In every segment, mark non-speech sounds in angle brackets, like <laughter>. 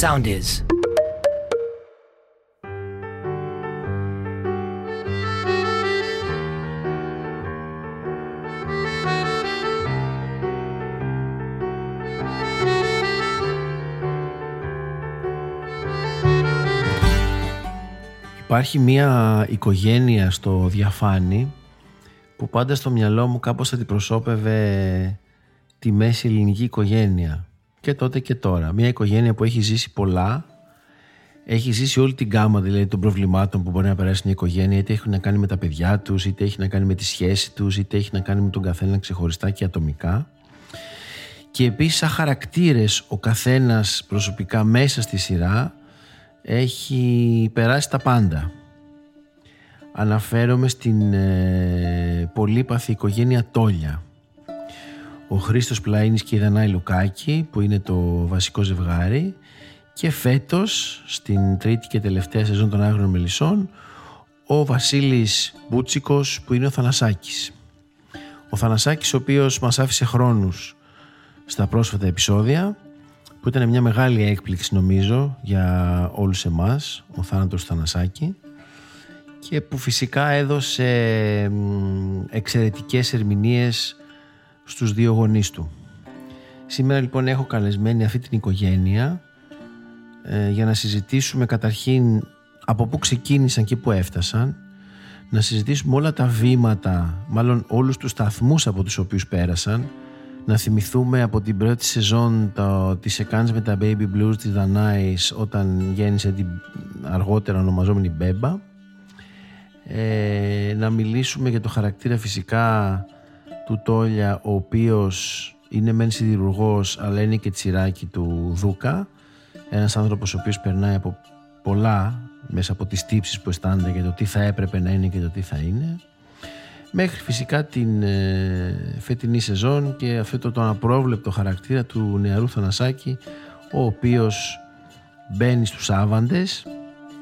Sound is. Υπάρχει μια οικογένεια στο διαφάνη που πάντα στο μυαλό μου κάπως αντιπροσώπευε τη μέση ελληνική οικογένεια και τότε και τώρα. Μια οικογένεια που έχει ζήσει πολλά, έχει ζήσει όλη την γάμα δηλαδή των προβλημάτων που μπορεί να περάσει μια οικογένεια, είτε έχει να κάνει με τα παιδιά τους, είτε έχει να κάνει με τη σχέση τους, είτε έχει να κάνει με τον καθένα ξεχωριστά και ατομικά. Και επίσης σαν χαρακτήρες ο καθένας προσωπικά μέσα στη σειρά έχει περάσει τα πάντα. Αναφέρομαι στην ε, πολύπαθη οικογένεια Τόλια. Ο Χρήστος Πλαΐνης και η Δανάη Λουκάκη που είναι το βασικό ζευγάρι και φέτος στην τρίτη και τελευταία σεζόν των Άγρων Μελισσών ο Βασίλης Μπούτσικος που είναι ο Θανασάκης. Ο Θανασάκης ο οποίος μας άφησε χρόνους στα πρόσφατα επεισόδια που ήταν μια μεγάλη έκπληξη νομίζω για όλους εμάς, ο θάνατος Θανασάκη και που φυσικά έδωσε εξαιρετικές ερμηνείες στους δύο γονείς του. Σήμερα λοιπόν έχω καλεσμένη αυτή την οικογένεια ε, για να συζητήσουμε καταρχήν από πού ξεκίνησαν και πού έφτασαν να συζητήσουμε όλα τα βήματα, μάλλον όλους τους σταθμούς από τους οποίους πέρασαν να θυμηθούμε από την πρώτη σεζόν το, τις εκάνες με τα Baby Blues της Δανάης όταν γέννησε την αργότερα ονομαζόμενη Μπέμπα ε, να μιλήσουμε για το χαρακτήρα φυσικά του Τόλια ο οποίος είναι μεν σιδηρουργός αλλά είναι και τσιράκι του Δούκα. Ένας άνθρωπος ο οποίος περνάει από πολλά μέσα από τις τύψεις που αισθάνεται για το τι θα έπρεπε να είναι και το τι θα είναι. Μέχρι φυσικά την ε, φετινή σεζόν και αυτό το τον απρόβλεπτο χαρακτήρα του νεαρού Θανασάκη ο οποίος μπαίνει στους Άβαντες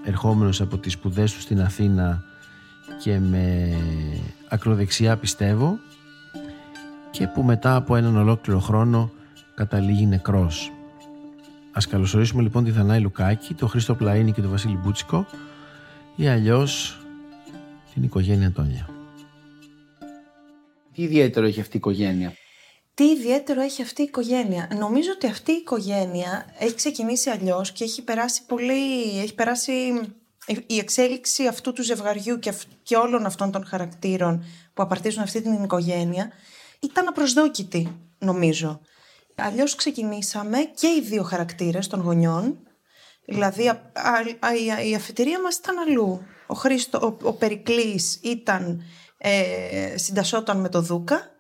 ερχόμενος από τις σπουδές του στην Αθήνα και με ακροδεξιά πιστεύω και που μετά από έναν ολόκληρο χρόνο καταλήγει νεκρός. Ας καλωσορίσουμε λοιπόν τη Δανάη Λουκάκη, τον Χρήστο Πλαΐνη και τον Βασίλη Μπούτσικο ή αλλιώς την οικογένεια Τόνια. Τι ιδιαίτερο έχει αυτή η οικογένεια; Τι ιδιαίτερο έχει αυτή η οικογένεια; Νομίζω ότι αυτή η οικογένεια έχει ξεκινήσει αλλιώς και έχει περάσει πολύ. Έχει περάσει η εξέλιξη αυτού του ζευγαριού και, και όλων αυτών των χαρακτήρων που απαρτίζουν αυτή την οικογένεια ήταν απροσδόκητη, νομίζω. Αλλιώς ξεκινήσαμε και οι δύο χαρακτήρες των γονιών. Δηλαδή, η αφετηρία μας ήταν αλλού. Ο, Χρήστο, ο, ο Περικλής ήταν ε, συντασσόταν με το Δούκα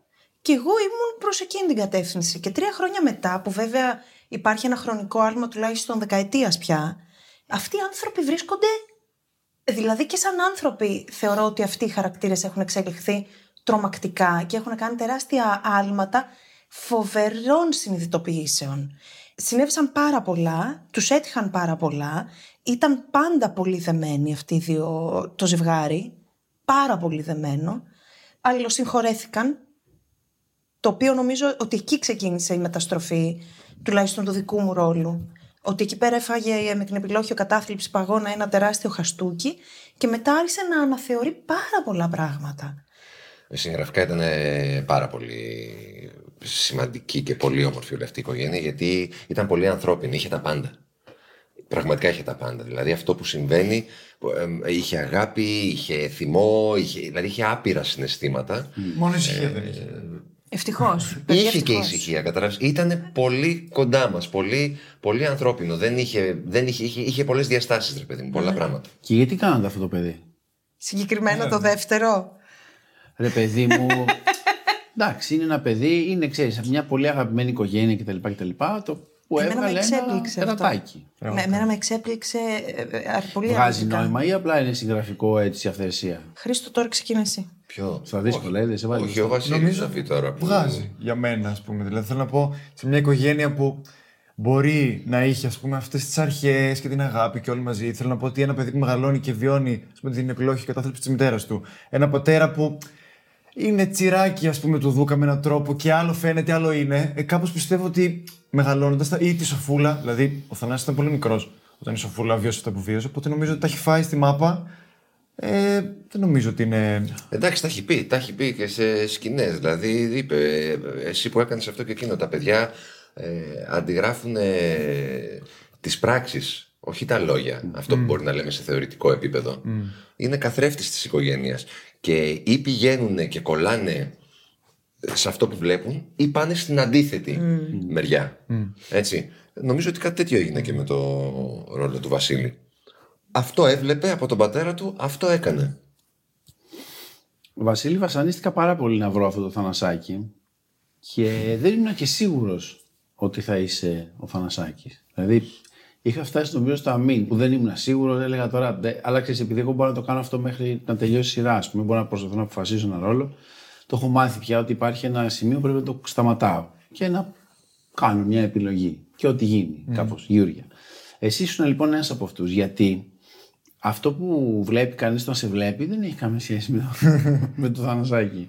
και εγώ ήμουν προς εκείνη την κατεύθυνση. Και τρία χρόνια μετά, που βέβαια υπάρχει ένα χρονικό άλμα τουλάχιστον δεκαετίας πια, αυτοί οι άνθρωποι βρίσκονται, δηλαδή και σαν άνθρωποι θεωρώ ότι αυτοί οι χαρακτήρες έχουν εξελιχθεί τρομακτικά και έχουν κάνει τεράστια άλματα φοβερών συνειδητοποιήσεων. Συνέβησαν πάρα πολλά, τους έτυχαν πάρα πολλά, ήταν πάντα πολύ δεμένοι αυτοί οι δύο, το ζευγάρι, πάρα πολύ δεμένο. Αλληλοσυγχωρέθηκαν, το οποίο νομίζω ότι εκεί ξεκίνησε η μεταστροφή, τουλάχιστον του δικού μου ρόλου. Ότι εκεί πέρα έφαγε με την επιλόχιο κατάθλιψη παγώνα ένα τεράστιο χαστούκι και μετά άρχισε να αναθεωρεί πάρα πολλά πράγματα. Συγγραφικά ήταν πάρα πολύ σημαντική και πολύ όμορφη όλη αυτή η οικογένεια γιατί ήταν πολύ ανθρώπινη, είχε τα πάντα. Πραγματικά είχε τα πάντα. Δηλαδή αυτό που συμβαίνει είχε αγάπη, είχε θυμό, είχε, δηλαδή είχε άπειρα συναισθήματα. Μόνο ησυχία δεν είχε. Ευτυχώς. Είχε και ησυχία, καταλάβει. Ήταν πολύ κοντά μας, πολύ, πολύ ανθρώπινο. Δεν είχε, δεν είχε, είχε, είχε πολλές διαστάσεις, ρε παιδί μου, πολλά πράγματα. Και γιατί κάνατε αυτό το παιδί; Συγκεκριμένα το δεύτερο. Ρε παιδί μου. <laughs> Εντάξει, είναι ένα παιδί, είναι ξέρεις, μια πολύ αγαπημένη οικογένεια κτλ. κτλ το που εμένα έβγαλε με εξέπληξε ένα τερατάκι. Με, εμένα με εξέπληξε ε, ε, πολύ Βγάζει νόημα ή απλά είναι συγγραφικό έτσι αυθαιρεσία; Χρήστο, τώρα ξεκινά εσύ. Ποιο; Στα δύσκολα, δεν σε βάζει. Όχι, ο Βασίλης Νομίζω... αυτή τώρα. Που... Βγάζει για μένα, ας πούμε. Δηλαδή θέλω να πω σε μια οικογένεια που μπορεί να είχε ας πούμε αυτές τις αρχές και την αγάπη και όλοι μαζί. Θέλω να πω ότι ένα παιδί που μεγαλώνει και βιώνει ας πούμε, την επιλογή κατάθλιψη της μητέρας του. Ένα πατέρα που είναι τσιράκι, ας πούμε, του Δούκα με έναν τρόπο και άλλο φαίνεται, άλλο είναι. Ε, Κάπως πιστεύω ότι μεγαλώνοντας ή τη Σοφούλα, δηλαδή ο Θανάσης ήταν πολύ μικρός όταν η Σοφούλα βίωσε αυτά που βίωσε, οπότε νομίζω ότι τα έχει φάει στη μάπα. Ε, δεν νομίζω ότι είναι. Εντάξει, τα έχει πει, τα έχει πει και σε σκηνές. Δηλαδή, είπε, εσύ που έκανες αυτό και εκείνο, τα παιδιά ε, αντιγράφουν ε, τις πράξεις, όχι τα λόγια. Αυτό που μπορεί να λέμε σε θεωρητικό επίπεδο. Είναι καθρέφτης της οικογένειας. Και ή πηγαίνουν και κολλάνε σε αυτό που βλέπουν ή πάνε στην αντίθετη μεριά. Έτσι. Νομίζω ότι κάτι τέτοιο έγινε και με το ρόλο του Βασίλη. Αυτό έβλεπε από τον πατέρα του, αυτό έκανε. Βασίλη, βασανίστηκα πάρα πολύ να βρω αυτό το Θανασάκι και δεν ήμουν και σίγουρος ότι θα είσαι ο Θανασάκης. Δηλαδή, είχα φτάσει νομίζω στο αμήν που δεν ήμουν σίγουρος. Έλεγα τώρα, «Ντε, αλλά ξέρεις, επειδή εγώ μπορώ να το κάνω αυτό μέχρι να τελειώσει η σειρά, ας πούμε, μπορώ να προσπαθώ να αποφασίσω ένα ρόλο. Το έχω μάθει πια ότι υπάρχει ένα σημείο που πρέπει να το σταματάω και να κάνω μια επιλογή. Και ό,τι γίνει, mm. κάπως, Γιούρια. Εσύ ήσουν λοιπόν ένας από αυτούς. Γιατί αυτό που βλέπει κανείς όταν σε βλέπει δεν έχει καμία σχέση με το, <laughs> με το Θανασάκι.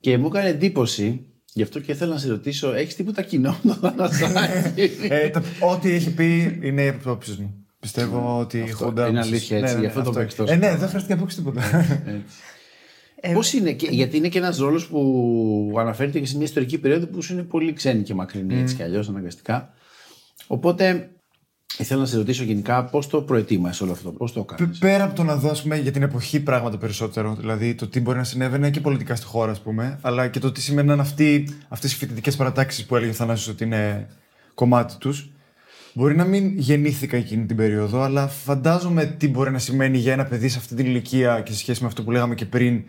Και μου έκανε εντύπωση Γι' αυτό και ήθελα να σε ρωτήσω, έχεις τίποτα κοινό με το Θανασάκι. ε, το, ό,τι έχει πει είναι οι απόψει μου. Πιστεύω ότι η Χόντα. Είναι αλήθεια έτσι, Ναι, γι' αυτό αυτό. το παίξει τόσο. Ε, ναι, δεν χρειάζεται να πω τίποτα. Ε, Πώς είναι, και, γιατί είναι και ένας ρόλος που αναφέρεται και σε μια ιστορική περίοδο που σου είναι πολύ ξένη και μακρινή έτσι κι αλλιώς αναγκαστικά. Οπότε ήθελα να σε ρωτήσω γενικά πώς το προετοίμασες όλο αυτό, πώς το Π- έκανε. Πέρα από το να δώσουμε για την εποχή πράγματα περισσότερο, δηλαδή το τι μπορεί να συνέβαινε και πολιτικά στη χώρα, ας πούμε, αλλά και το τι σημαίναν αυτοί, αυτές οι φοιτητικές παρατάξεις που έλεγε ο Θανάσης ότι είναι κομμάτι τους. Μπορεί να μην γεννήθηκα εκείνη την περίοδο, αλλά φαντάζομαι τι μπορεί να σημαίνει για ένα παιδί σε αυτή την ηλικία και σε σχέση με αυτό που λέγαμε και πριν,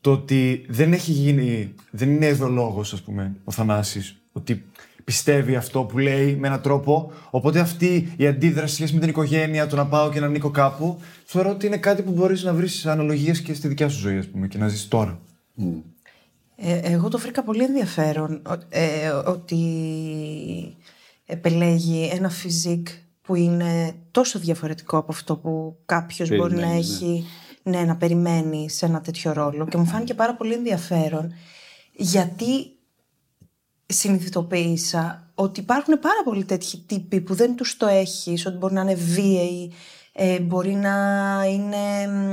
το ότι δεν έχει γίνει, δεν είναι ειδολόγος, ας πούμε, ο Θανάσης, ότι πιστεύει αυτό που λέει με έναν τρόπο. Οπότε αυτή η αντίδραση σε σχέση με την οικογένεια, το να πάω και να ανήκω κάπου, θεωρώ ότι είναι κάτι που μπορείς να βρεις αναλογίες και στη δικιά σου ζωή, ας πούμε, και να ζεις τώρα. Ε, εγώ το βρήκα πολύ ενδιαφέρον ο- ε, ότι επελέγει ένα φιζίκ που είναι τόσο διαφορετικό από αυτό που κάποιος μπορεί να Περιμένεις, έχει ναι, να περιμένει σε ένα τέτοιο ρόλο και μου φάνηκε πάρα πολύ ενδιαφέρον γιατί συνειδητοποίησα ότι υπάρχουν πάρα πολλοί τέτοιοι τύποι που δεν τους το έχεις, ότι μπορεί να είναι βίαιοι, ε, μπορεί να είναι μ,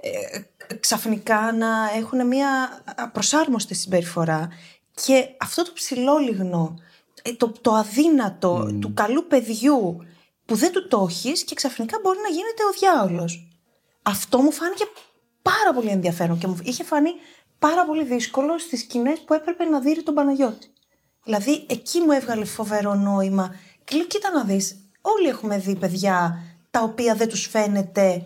ε, ξαφνικά να έχουν μια απροσάρμοστη συμπεριφορά και αυτό το ψηλόλιγνο, ε, το, το αδύνατο του καλού παιδιού που δεν του το έχεις και ξαφνικά μπορεί να γίνεται ο διάολος. Αυτό μου φάνηκε πάρα πολύ ενδιαφέρον και μου είχε φανεί πάρα πολύ δύσκολο στις σκηνές που έπρεπε να δει τον Παναγιώτη. Δηλαδή εκεί μου έβγαλε φοβερό νόημα. Και λέω, κοίτα να δεις, όλοι έχουμε δει παιδιά τα οποία δεν τους φαίνεται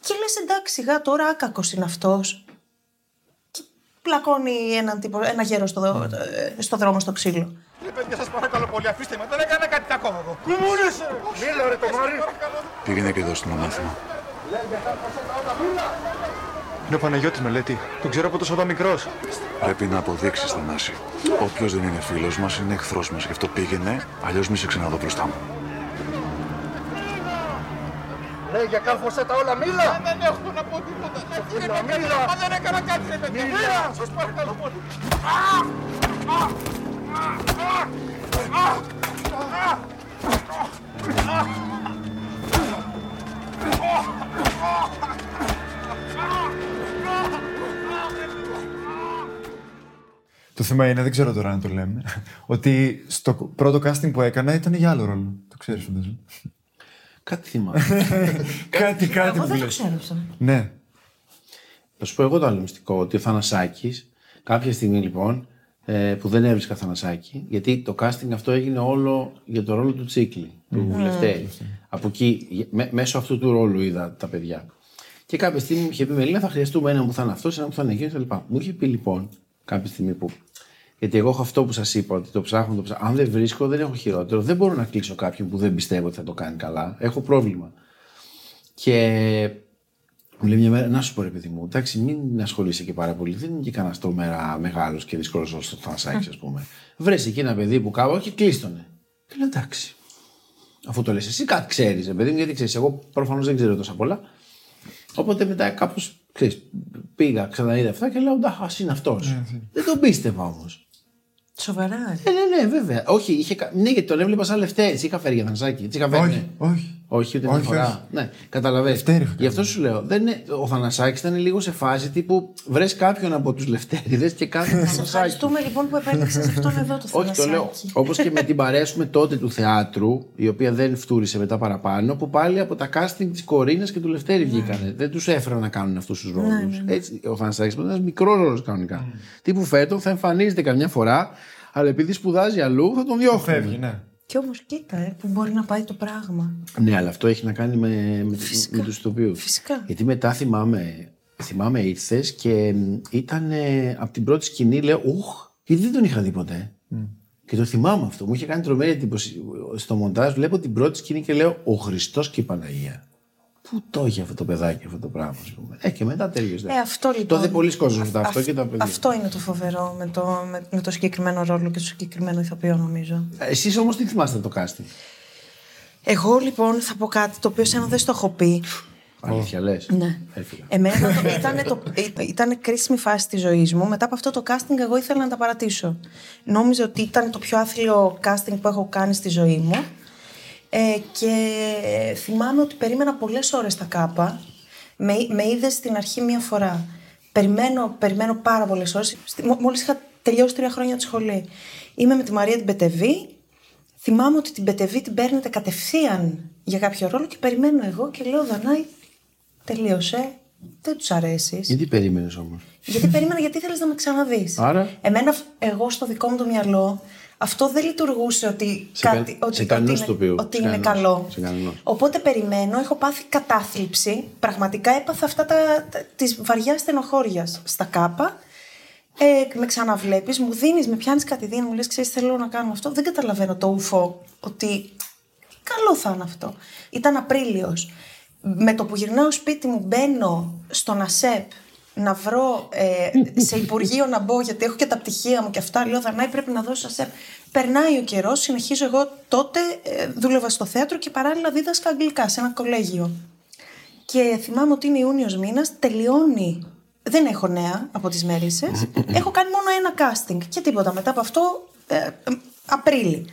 και λες εντάξει σιγά τώρα άκακος είναι αυτός και πλακώνει έναν τύπο, ένα γέρο στο, δω- ε, στο δρόμο στο ξύλο. Ρε παιδιά, σας παρακαλώ πολύ, αφήστε με, δεν έκανα κάτι κακό εγώ. Κουμούνισε! Μίλα ρε το Μάρι. Πήγαινε και δώσε του ένα μάθημα. Είναι ο Παναγιώτης μελέτη, τον ξέρω από τόσο εδώ μικρός. Πρέπει να αποδείξεις Θανάση. Όποιος δεν είναι φίλος μας είναι εχθρός μας. Γι' αυτό πήγαινε, αλλιώς μη σε ξαναδώ μπροστά μου. Ρε για κάρφωσέ τα όλα, μίλα! Δεν έχω να πω τίποτα. Μίλα, μίλα! Μα δεν έκανα κάτι ρε παιδιά, μίλα! Σας παρακαλώ πολύ. Το θέμα είναι, δεν ξέρω τώρα αν το λέμε, ότι στο πρώτο casting που έκανα ήταν για άλλο ρόλο. Το ξέρεις φαντάζομαι. Κάτι θυμάμαι. κάτι, <laughs> κάτι Εγώ που δεν το λες. ξέρω αυτό. Ναι. Θα σου πω εγώ το άλλο μυστικό, ότι ο Θανασάκης, κάποια στιγμή λοιπόν, ε, που δεν έβρισκα Θανασάκη, γιατί το casting αυτό έγινε όλο για το ρόλο του Τσίκλι, του Λευτέρη. Από εκεί, με- μέσω αυτού του ρόλου είδα τα παιδιά. Και κάποια στιγμή μου είχε πει Μελίνα, θα χρειαστούμε έναν που θα είναι αυτός, έναν που θα είναι εκείνος κτλ. Μου είχε πει λοιπόν κάποια στιγμή που. Γιατί εγώ έχω αυτό που σας είπα, ότι το ψάχνω, το ψάχνω. Αν δεν βρίσκω, δεν έχω χειρότερο. Δεν μπορώ να κλείσω κάποιον που δεν πιστεύω ότι θα το κάνει καλά. Έχω πρόβλημα. Και μου λέει μια μέρα, να σου πω ρε παιδί μου, εντάξει, μην ασχολείσαι και πάρα πολύ. Δεν είναι και κανένα τομέα μεγάλος και δύσκολος όσο το Θανασάκη, ας πούμε. Βρες εκεί ένα παιδί που κάπου, όχι, κλείστονε. Και λέω εντάξει. Αφού το λες, εσύ κάτι ξέρεις, ρε παιδί μου, γιατί ξέρεις, εγώ προφανώς δεν ξέρω τόσα πολλά. Οπότε μετά κάπως Ξέρεις, πήγα, ξαναείδα αυτά και λέω, ας είναι αυτός. Δεν τον πίστευα όμως. Σοβαρά. Ε, ναι, ναι, βέβαια. Όχι, είχε... κα- ναι, γιατί τον έβλεπα σαν λευτές. Έτσι είχα φέρει για Θανασάκη. Έτσι είχα φέρει. Όχι, ναι. όχι. Όχι, ούτε μια Όχι, φορά. όχι. Ναι, καταλαβαίνεις. Λευτέρη είχα Γι' αυτό σου λέω. Δεν είναι... Ο Θανασάκης ήταν λίγο σε φάση τύπου βρες κάποιον από τους λευτέριδες και κάνε τον Θανασάκη. Ευχαριστούμε λοιπόν που επέλεξες <laughs> αυτόν εδώ το Όχι, το λέω. Θανασάκη. Όπως και με την <laughs> παρέα σου με τότε του θεάτρου, η οποία δεν φτούρισε μετά παραπάνω, που πάλι από τα casting της Κορίνας και του Λευτέρη βγήκανε. Δεν τους έφεραν να κάνουν αυτούς τους ρόλους. Έτσι, ο Θανασάκης ήταν ένας μικρός ρόλος κανονικά. Τύπου φέτο θα εμφανίζεται καμιά φορά, αλλά επειδή σπουδάζει αλλού θα τον διώχνουν. Φεύγει, ναι. Κι όμως κοίτα, ε, που μπορεί να πάει το πράγμα. Ναι, αλλά αυτό έχει να κάνει με, με, Φυσικά. με τους ηθοποιού. Φυσικά. Γιατί μετά θυμάμαι, θυμάμαι ήρθες και ήταν από την πρώτη σκηνή, λέω, Ουχ, γιατί δεν τον είχα δει ποτέ. Και το θυμάμαι αυτό. Μου είχε κάνει τρομερή εντύπωση. Στο μοντάζ βλέπω την πρώτη σκηνή και λέω, Ο Χριστός και η Παναγία. Πού το είχε αυτό το παιδάκι αυτό το πράγμα, ας πούμε; Ε, και μετά τελείωσε. Ε, αυτό λοιπόν. Το είδε πολλοί κόσμοι μετά, αυτό αυ- και τα παιδιά. Αυτό είναι το φοβερό με το, με, με το συγκεκριμένο ρόλο και το συγκεκριμένο ηθοποιό, νομίζω. Εσείς όμως τι θυμάστε το casting; Εγώ λοιπόν θα πω κάτι το οποίο σαν να δεν στο έχω πει. Αλήθεια λες. Ναι. Έφυγα. Εμένα το, ήταν, το, ήταν κρίσιμη φάση της ζωής μου. Μετά από αυτό το casting εγώ ήθελα να τα παρατήσω. Νόμιζα ότι ήταν το πιο άθλιο casting που έχω κάνει στη ζωή μου. Ε, και θυμάμαι ότι περίμενα πολλές ώρες τα κάπα. Με, με είδες στην αρχή μία φορά. Περιμένω, περιμένω πάρα πολλές ώρες. Στη- μο- Μόλις είχα τελειώσει τρία χρόνια τη σχολή. Είμαι με τη Μαρία την Πετεβή. Θυμάμαι ότι την Πετεβή την παίρνετε κατευθείαν για κάποιο ρόλο και περιμένω εγώ και λέω Δανάη, τελείωσε. Δεν τους αρέσεις. Γιατί περίμενες όμως; Γιατί περίμενα, γιατί ήθελε να με ξαναδείς. Άρα; Εμένα, εγώ στο δικό μου το μυαλό, αυτό δεν λειτουργούσε ότι, Σε κα- κάτι, ότι, σε κανένας ότι, είναι, τοπίου. ότι Σε είναι κανένας. καλό. Σε κανένας. Οπότε περιμένω, έχω πάθει κατάθλιψη. Πραγματικά έπαθα αυτά τα, τα, τη βαριά στενοχώρια στα κάπα. Ε, με ξαναβλέπεις, μου δίνεις, με πιάνεις κατηδίαν, μου λες: Ξέρεις, θέλω να κάνω αυτό. Δεν καταλαβαίνω το ουφό ότι καλό θα είναι αυτό. Ήταν Απρίλιος. Με το που γυρνάω σπίτι μου, μπαίνω στον ΑΣΕΠ να βρω ε, σε υπουργείο να μπω, γιατί έχω και τα πτυχία μου και αυτά. Λέω, Δανάη, πρέπει να δώσω ΑΣΕΠ. Περνάει ο καιρός, συνεχίζω εγώ τότε, ε, δούλευα στο θέατρο και παράλληλα δίδασκα αγγλικά σε ένα κολέγιο. Και θυμάμαι ότι είναι Ιούνιος μήνας, τελειώνει. Δεν έχω νέα από τις Μέρισες. έχω κάνει μόνο ένα casting και τίποτα. Μετά από αυτό, ε, ε, Απρίλη.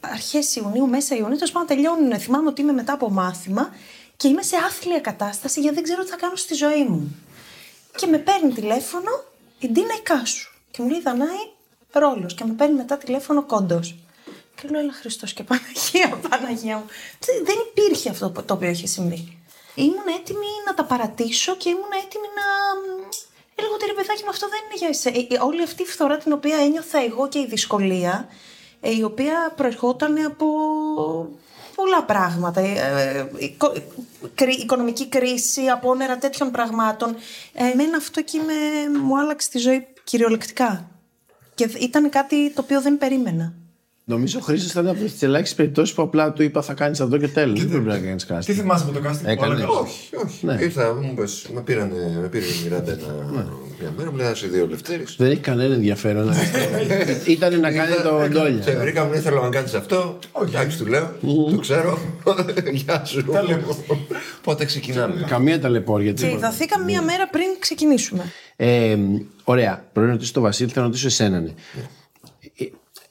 Αρχές Ιουνίου, μέσα Ιουνίου, τέλος πάντων τελειώνουν. Θυμάμαι ότι είμαι μετά από μάθημα και είμαι σε άθλια κατάσταση γιατί δεν ξέρω τι θα κάνω στη ζωή μου. Και με παίρνει τηλέφωνο η Ντίνα Ικάσου. Και μου λέει Δανάη, ρόλος. Και με παίρνει μετά τηλέφωνο κόντος. Και λέω, Έλα Χριστός και Παναγία, <laughs> Παναγία μου. Δεν- Δεν υπήρχε αυτό που- το οποίο είχε συμβεί. Ήμουν έτοιμη να τα παρατήσω και ήμουν έτοιμη να. Έλεγα ότι ρε παιδάκι μου, αυτό δεν είναι για εσένα. Ε, ε, Όλη αυτή η φθορά την οποία ένιωθα εγώ και η δυσκολία, ε, η οποία προερχόταν από πολλά πράγματα. Ε, ε, οικο- κρι- οικονομική κρίση, από όνερα τέτοιων πραγμάτων. Ε, Εμένα αυτό εκεί με, μου άλλαξε τη ζωή κυριολεκτικά. Και ήταν κάτι το οποίο δεν περίμενα. Νομίζω ο Χρήστος ήταν από τις ελάχιστες περιπτώσεις που απλά του είπα θα κάνεις αυτό και τέλος. Δεν πρέπει να κάνεις Τι κάτι. θυμάσαι από το casting Έκανες. όλα καλά. Όχι, όχι. Ναι. Ήρθα, μου πες, με, πήρανε, με πήρε η Μιράντα ένα, μια μέρα, μου λέει είσαι δύο Λευτέρης. Δεν έχει κανένα ενδιαφέρον. <laughs> Ήταν να κάνει το Και ντόλια. βρήκα μου, ήθελα να κάνεις αυτό. Εντάξει, του λέω, το ξέρω. <laughs> Γεια σου. Πότε ξεκινάμε. <laughs> Καμία ταλαιπώρια. Και τίποτα. ειδωθήκα μία μέρα πριν ξεκινήσουμε. Ε, ωραία. Πριν ρωτήσω τον Βασίλη, θέλω να ρωτήσω εσένα. Ναι. Ε,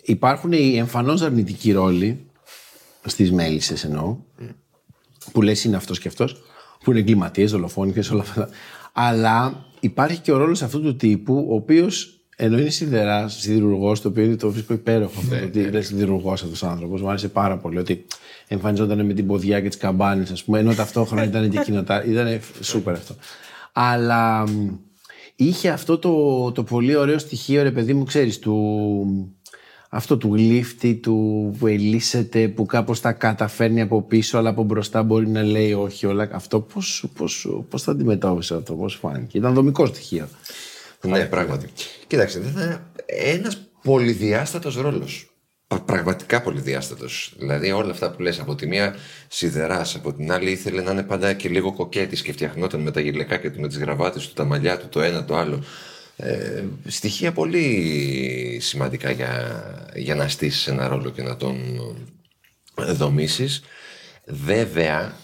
Υπάρχουν οι εμφανώς αρνητικοί ρόλοι στις μέλισσες εννοώ. Που λες είναι αυτός και αυτός. Που είναι εγκληματίες, δολοφόνοι και όλα αυτά. Αλλά υπάρχει και ο ρόλος αυτού του τύπου, ο οποίος ενώ είναι σιδερά, σιδηρουργός, το οποίο είναι το βρίσκω υπέροχο αυτό. ότι είναι σιδηρουργός αυτός ο άνθρωπος. Μου άρεσε πάρα πολύ ότι εμφανιζόταν με την ποδιά και τις καμπάνες, ας πούμε, ενώ ταυτόχρονα ήταν και κοινοτά. Ήταν σούπερ αυτό. Αλλά μ, είχε αυτό το, το πολύ ωραίο στοιχείο, ρε παιδί μου, ξέρεις, του. Αυτό του γλύφτη, του που ελίσσεται, που κάπως τα καταφέρνει από πίσω, αλλά από μπροστά μπορεί να λέει όχι όλα. Αυτό πώς, πώς, πώς θα αντιμετώπισε αυτό, πώς φάνηκε. Ήταν δομικό στοιχείο. Ναι, πράγματι. Κοίταξε, δεν ήταν ένας πολυδιάστατος ρόλος. Πραγματικά πολυδιάστατος. Δηλαδή όλα αυτά που λες από τη μία σιδεράς, από την άλλη ήθελε να είναι πάντα και λίγο κοκέτη και φτιαχνόταν με τα γυλαικάκια του, με τις γραβάτες του, τα μαλλιά του, το ένα το άλλο. Ε, στοιχεία πολύ σημαντικά για, για να στήσεις ένα ρόλο και να τον δομήσεις. Βέβαια,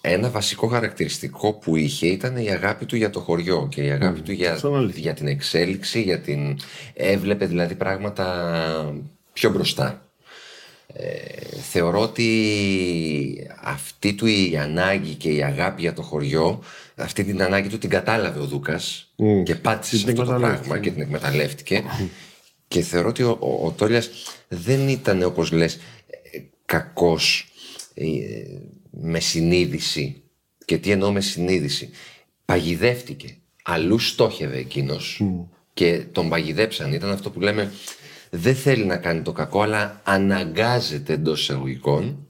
ένα βασικό χαρακτηριστικό που είχε ήταν η αγάπη του για το χωριό και η αγάπη του για, Αυτό είναι αλήθεια. για την εξέλιξη, για την... έβλεπε δηλαδή πράγματα πιο μπροστά. Ε, θεωρώ ότι αυτή του η ανάγκη και η αγάπη για το χωριό, αυτή την ανάγκη του την κατάλαβε ο Δούκας Μμ. και πάτησε Και σε την αυτό το εκμεταλλεύτηκε. πράγμα και την εκμεταλλεύτηκε. και θεωρώ ότι ο, ο, ο Τόλιας δεν ήταν όπως λες ε, κακός ε, με συνείδηση. Και τι εννοώ με συνείδηση; Παγιδεύτηκε. Αλλού στόχευε εκείνος και τον παγιδέψαν. Ήταν αυτό που λέμε δεν θέλει να κάνει το κακό αλλά αναγκάζεται εντός εισαγωγικών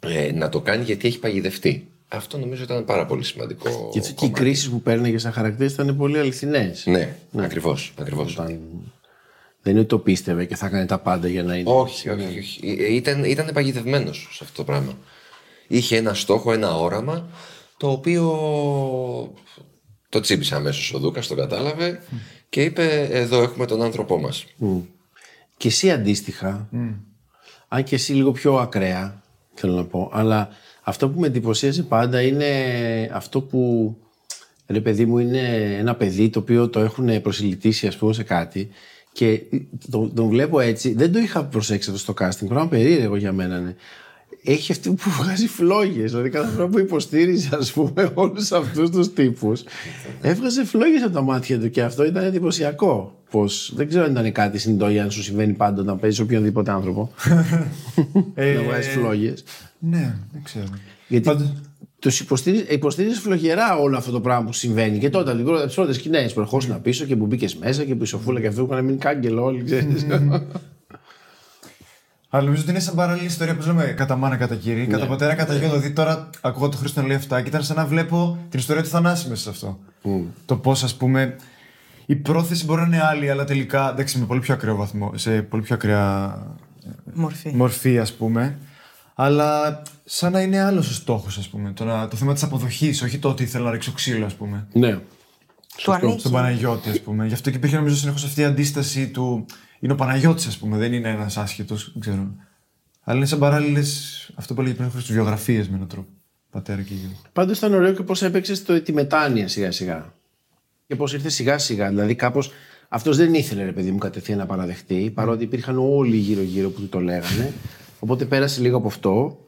ε, να το κάνει γιατί έχει παγιδευτεί. Αυτό νομίζω ήταν πάρα πολύ σημαντικό. Και, έτσι και οι κομμάτι. κρίσεις που παίρνει σαν χαρακτήρες ήταν πολύ αληθινές. Ναι, ακριβώς, ακριβώς. Δεν είναι ότι το πίστευε και θα έκανε τα πάντα για να είναι. Όχι, όχι, όχι. Ε, Ήταν, ήταν παγιδευμένος σε αυτό το πράγμα. Είχε ένα στόχο, ένα όραμα, το οποίο το τσίπησε αμέσως ο Δούκας, το κατάλαβε και είπε: Εδώ έχουμε τον άνθρωπό μας. Και εσύ αντίστοιχα, αν και εσύ λίγο πιο ακραία, θέλω να πω, αλλά αυτό που με εντυπωσίαζε πάντα είναι αυτό που, ρε παιδί μου, είναι ένα παιδί το οποίο το έχουν προσιλητήσει ας πούμε σε κάτι και τον, τον βλέπω έτσι, δεν το είχα προσέξει αυτό στο casting, πράγμα περίεργο για μένα είναι. Έχει αυτή που βγάζει φλόγες. Δηλαδή, κάθε φορά που υποστήριζε, ας πούμε, όλους αυτούς τους τύπους, έβγαζε φλόγες από τα μάτια του και αυτό ήταν εντυπωσιακό. Πως, δεν ξέρω αν ήταν κάτι συνειδητό ή αν σου συμβαίνει πάντα όταν παίζεις οποιονδήποτε άνθρωπο. <laughs> να βγάζεις φλόγες. Ναι, δεν ξέρω. Γιατί Πάντως- τους υποστήριζες φλογερά όλο αυτό το πράγμα που συμβαίνει. Και τότε, από τις πρώτες σκηνές, που ερχόσουν πίσω και που μπήκε μέσα και που η σοφούλα και αυτό που είχαν μείνει κάγκελο όλοι, ξέρεις. Αλλά νομίζω ότι είναι σαν παράλληλη ιστορία που λέμε κατά μάνα, κατά κύρι, κατά πατέρα, κατά γιο. Δηλαδή τώρα ακούω το Χρήστο να λέει αυτά και ήταν σαν να βλέπω την ιστορία του Θανάσης μέσα σε αυτό. Το πώς, ας πούμε, η πρόθεση μπορεί να είναι άλλη, αλλά τελικά εντάξει, με πολύ πιο ακραίο βαθμό, σε πολύ πιο ακραία Μορφή. μορφή, ας πούμε. Αλλά σαν να είναι άλλος ο στόχος, ας πούμε. Το, να- το θέμα της αποδοχής, όχι το ότι θέλω να ρίξω ξύλο, ας πούμε. ναι. Του ανήκει. Στον Παναγιώτη, ας πούμε. Γι' αυτό και υπήρχε νομίζω συνεχώς αυτή η αντίσταση του. Είναι ο Παναγιώτης, ας πούμε, δεν είναι ένας άσχετος, δεν ξέρω. Αλλά είναι σαν παράλληλες. Αυτό που έλεγε πριν ο Χρήστος, βιογραφίες με έναν τρόπο. Πατέρα και γιο. Πάντως ήταν ωραίο και πώς έπαιξε το, τη μετάνοια σιγά σιγά. Και πώς ήρθε σιγά σιγά. Δηλαδή κάπως αυτός δεν ήθελε ρε παιδί μου κατευθείαν να παραδεχτεί, παρότι υπήρχαν όλοι γύρω-γύρω που του το λέγανε. Οπότε πέρασε λίγο από αυτό.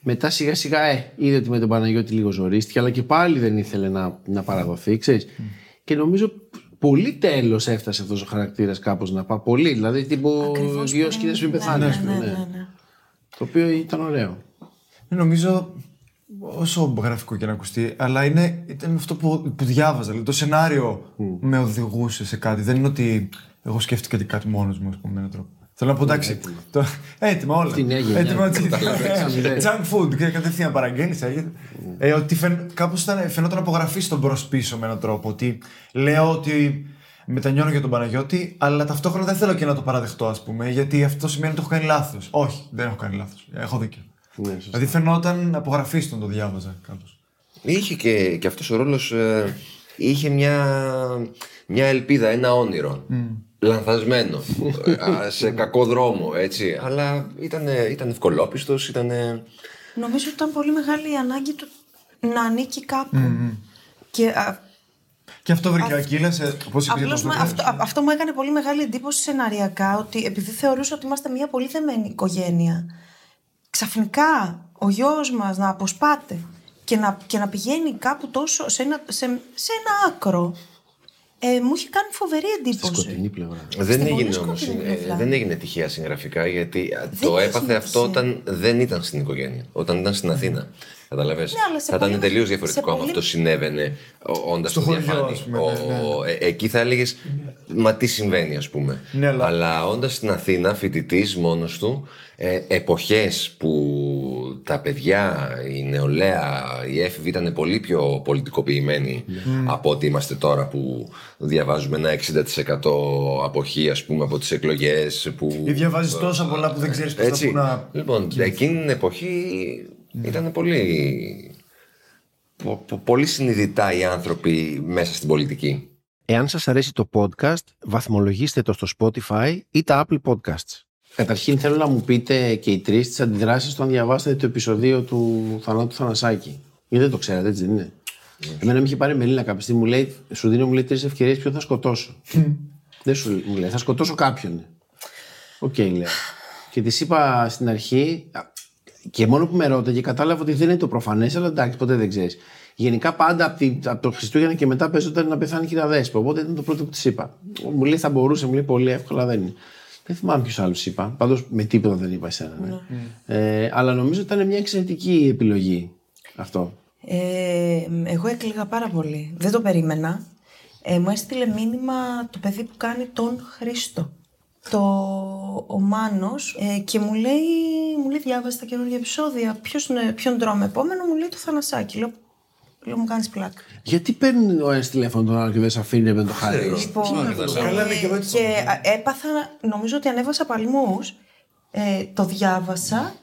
Μετά σιγά σιγά ε, είδε ότι με τον Παναγιώτη λίγο ζορίστηκε, αλλά και πάλι δεν ήθελε να, να παραδοθεί, ξέρεις. Και νομίζω πολύ τέλος έφτασε αυτός ο χαρακτήρας κάπως να πάει. Πολύ, δηλαδή τύπου Ακριβώς δύο πριν. σκηνές πριν Ναι, πεθάνει. ναι, ας πούμε, ναι, ναι. ναι, ναι. Το οποίο ήταν ωραίο. Ε, Νομίζω, όσο γραφικό και να ακουστεί, αλλά είναι, ήταν αυτό που, που διάβαζα. Δηλαδή, το σενάριο με οδηγούσε σε κάτι. Δεν είναι ότι εγώ σκέφτηκα κάτι μόνος μου, ας πούμε, με έναν τρόπο. Θέλω να πω εντάξει. Το... Έτοιμα όλα. Αυτή η νέα γενιά. Έτοιμα <laughs> Καταλαβαίνεις. Junk food. Και κατευθείαν παραγγέλνεις. Ε, ότι φαιν... κάπως ήταν, φαινόταν απογραφή στον μπρο-πίσω με έναν τρόπο. Ότι λέω ότι μετανιώνω για τον Παναγιώτη, αλλά ταυτόχρονα δεν θέλω και να το παραδεχτώ, ας πούμε, γιατί αυτό σημαίνει ότι έχω κάνει λάθος. Όχι, δεν έχω κάνει λάθος. Έχω δίκιο. Ναι, σωστά. Δηλαδή φαινόταν απογραφή στον το διάβαζα κάπως. Είχε και, και αυτός ο ρόλος ε, είχε μια, μια ελπίδα, ένα όνειρο. Λανθασμένο. <laughs> ε, σε κακό δρόμο, έτσι. Αλλά ήταν, ήταν ευκολόπιστος, ήταν. Νομίζω ότι ήταν πολύ μεγάλη η ανάγκη του να ανήκει κάπου. Και α, Και αυτό βρήκε ο Ακύλας, ε, πώς είπε για Απλώς τον με- Δούκα. αυτό, α- αυτό μου έκανε πολύ μεγάλη εντύπωση σεναριακά ότι επειδή θεωρούσα ότι είμαστε μια πολύ δεμένη οικογένεια, ξαφνικά ο γιος μας να αποσπάται και να, και να πηγαίνει κάπου τόσο σε ένα, σε, σε ένα άκρο, ε, μου είχε κάνει φοβερή εντύπωση. Σκοτεινή πλευρά. Δεν Στην έγινε πολύ όμως, σκοτεινή ε, πλευρά. δεν έγινε τυχαία συγγραφικά γιατί ε, το έχει έπαθε αυτό σημασία. όταν δεν ήταν στην οικογένεια, όταν ήταν στην Αθήνα. Καταλαβες; Ναι, αλλά σε θα ήταν πολύ- τελείως σε διαφορετικό αν πολύ- αυτό συνέβαινε όντας Στο στο χωριό, διαφάνει. ας πούμε, Ο- ναι, ναι. ε, εκεί θα έλεγες Μα τι συμβαίνει, ας πούμε. Ναι, αλλά- αλλά όντας στην Αθήνα, φοιτητής μόνος του, ε, εποχές που τα παιδιά, η νεολαία, οι έφηβοι ήταν πολύ πιο πολιτικοποιημένοι από ό,τι είμαστε τώρα που διαβάζουμε ένα 60% αποχή, ας πούμε, από τις εκλογές. Που... Ή διαβάζεις τόσα πολλά που δεν ξέρεις πώς θα Έτσι. πού να... Λοιπόν, εκείνη την εποχή ήταν πολύ. πο- πο- πολύ συνειδητά οι άνθρωποι μέσα στην πολιτική. Εάν σας αρέσει το podcast, βαθμολογήστε το στο Spotify ή τα Apple Podcasts. Καταρχήν θέλω να μου πείτε και οι τρεις τις αντιδράσεις όταν διαβάσατε το επεισοδίο του Θανάτου Θανασάκη. Γιατί δεν το ξέρατε, έτσι δεν είναι; Εμένα με είχε πάρει η Μελίνα κάποια στιγμή, μου λέει, σου δίνω μου λέει τρεις ευκαιρίες, ποιον θα σκοτώσω; δεν σου μου λέει, θα σκοτώσω κάποιον. Οκ, λέω. Και της είπα στην αρχή, α, και μόνο που με ρώταγε, κατάλαβα ότι δεν είναι το προφανές, αλλά εντάξει, ποτέ δεν ξέρεις. Γενικά πάντα από, τη, από το Χριστούγεννα και μετά παίζονταν να πεθάνει η κυρία Δέσπο. Οπότε ήταν το πρώτο που της είπα. Μου λέει θα μπορούσε, μου λέει πολύ εύκολα, δεν είναι. Δεν θυμάμαι ποιου άλλου είπα. Πάντως με τίποτα δεν είπα εσένα. Ναι. Ε, αλλά νομίζω ότι ήταν μια εξαιρετική επιλογή αυτό. Ε, εγώ έκλαιγα πάρα πολύ. Δεν το περίμενα. Ε, μου έστειλε μήνυμα το παιδί που κάνει τον Χρήστο. Το ο Μάνος ε, και μου λέει, μου λέει διάβασε τα καινούργια επεισόδια. Ποιος, είναι- ποιον τρώμε επόμενο, μου λέει το Θανασάκι. Λέω, λέω μου κάνεις πλάκα. Γιατί παίρνει ο ένας τηλέφωνο τον άλλο και δεν σε αφήνει με το χάρη; Λοιπόν, Καλά, ναι, και εγώ έτσι και α, έπαθα, νομίζω ότι ανέβασα παλμούς, ε, το διάβασα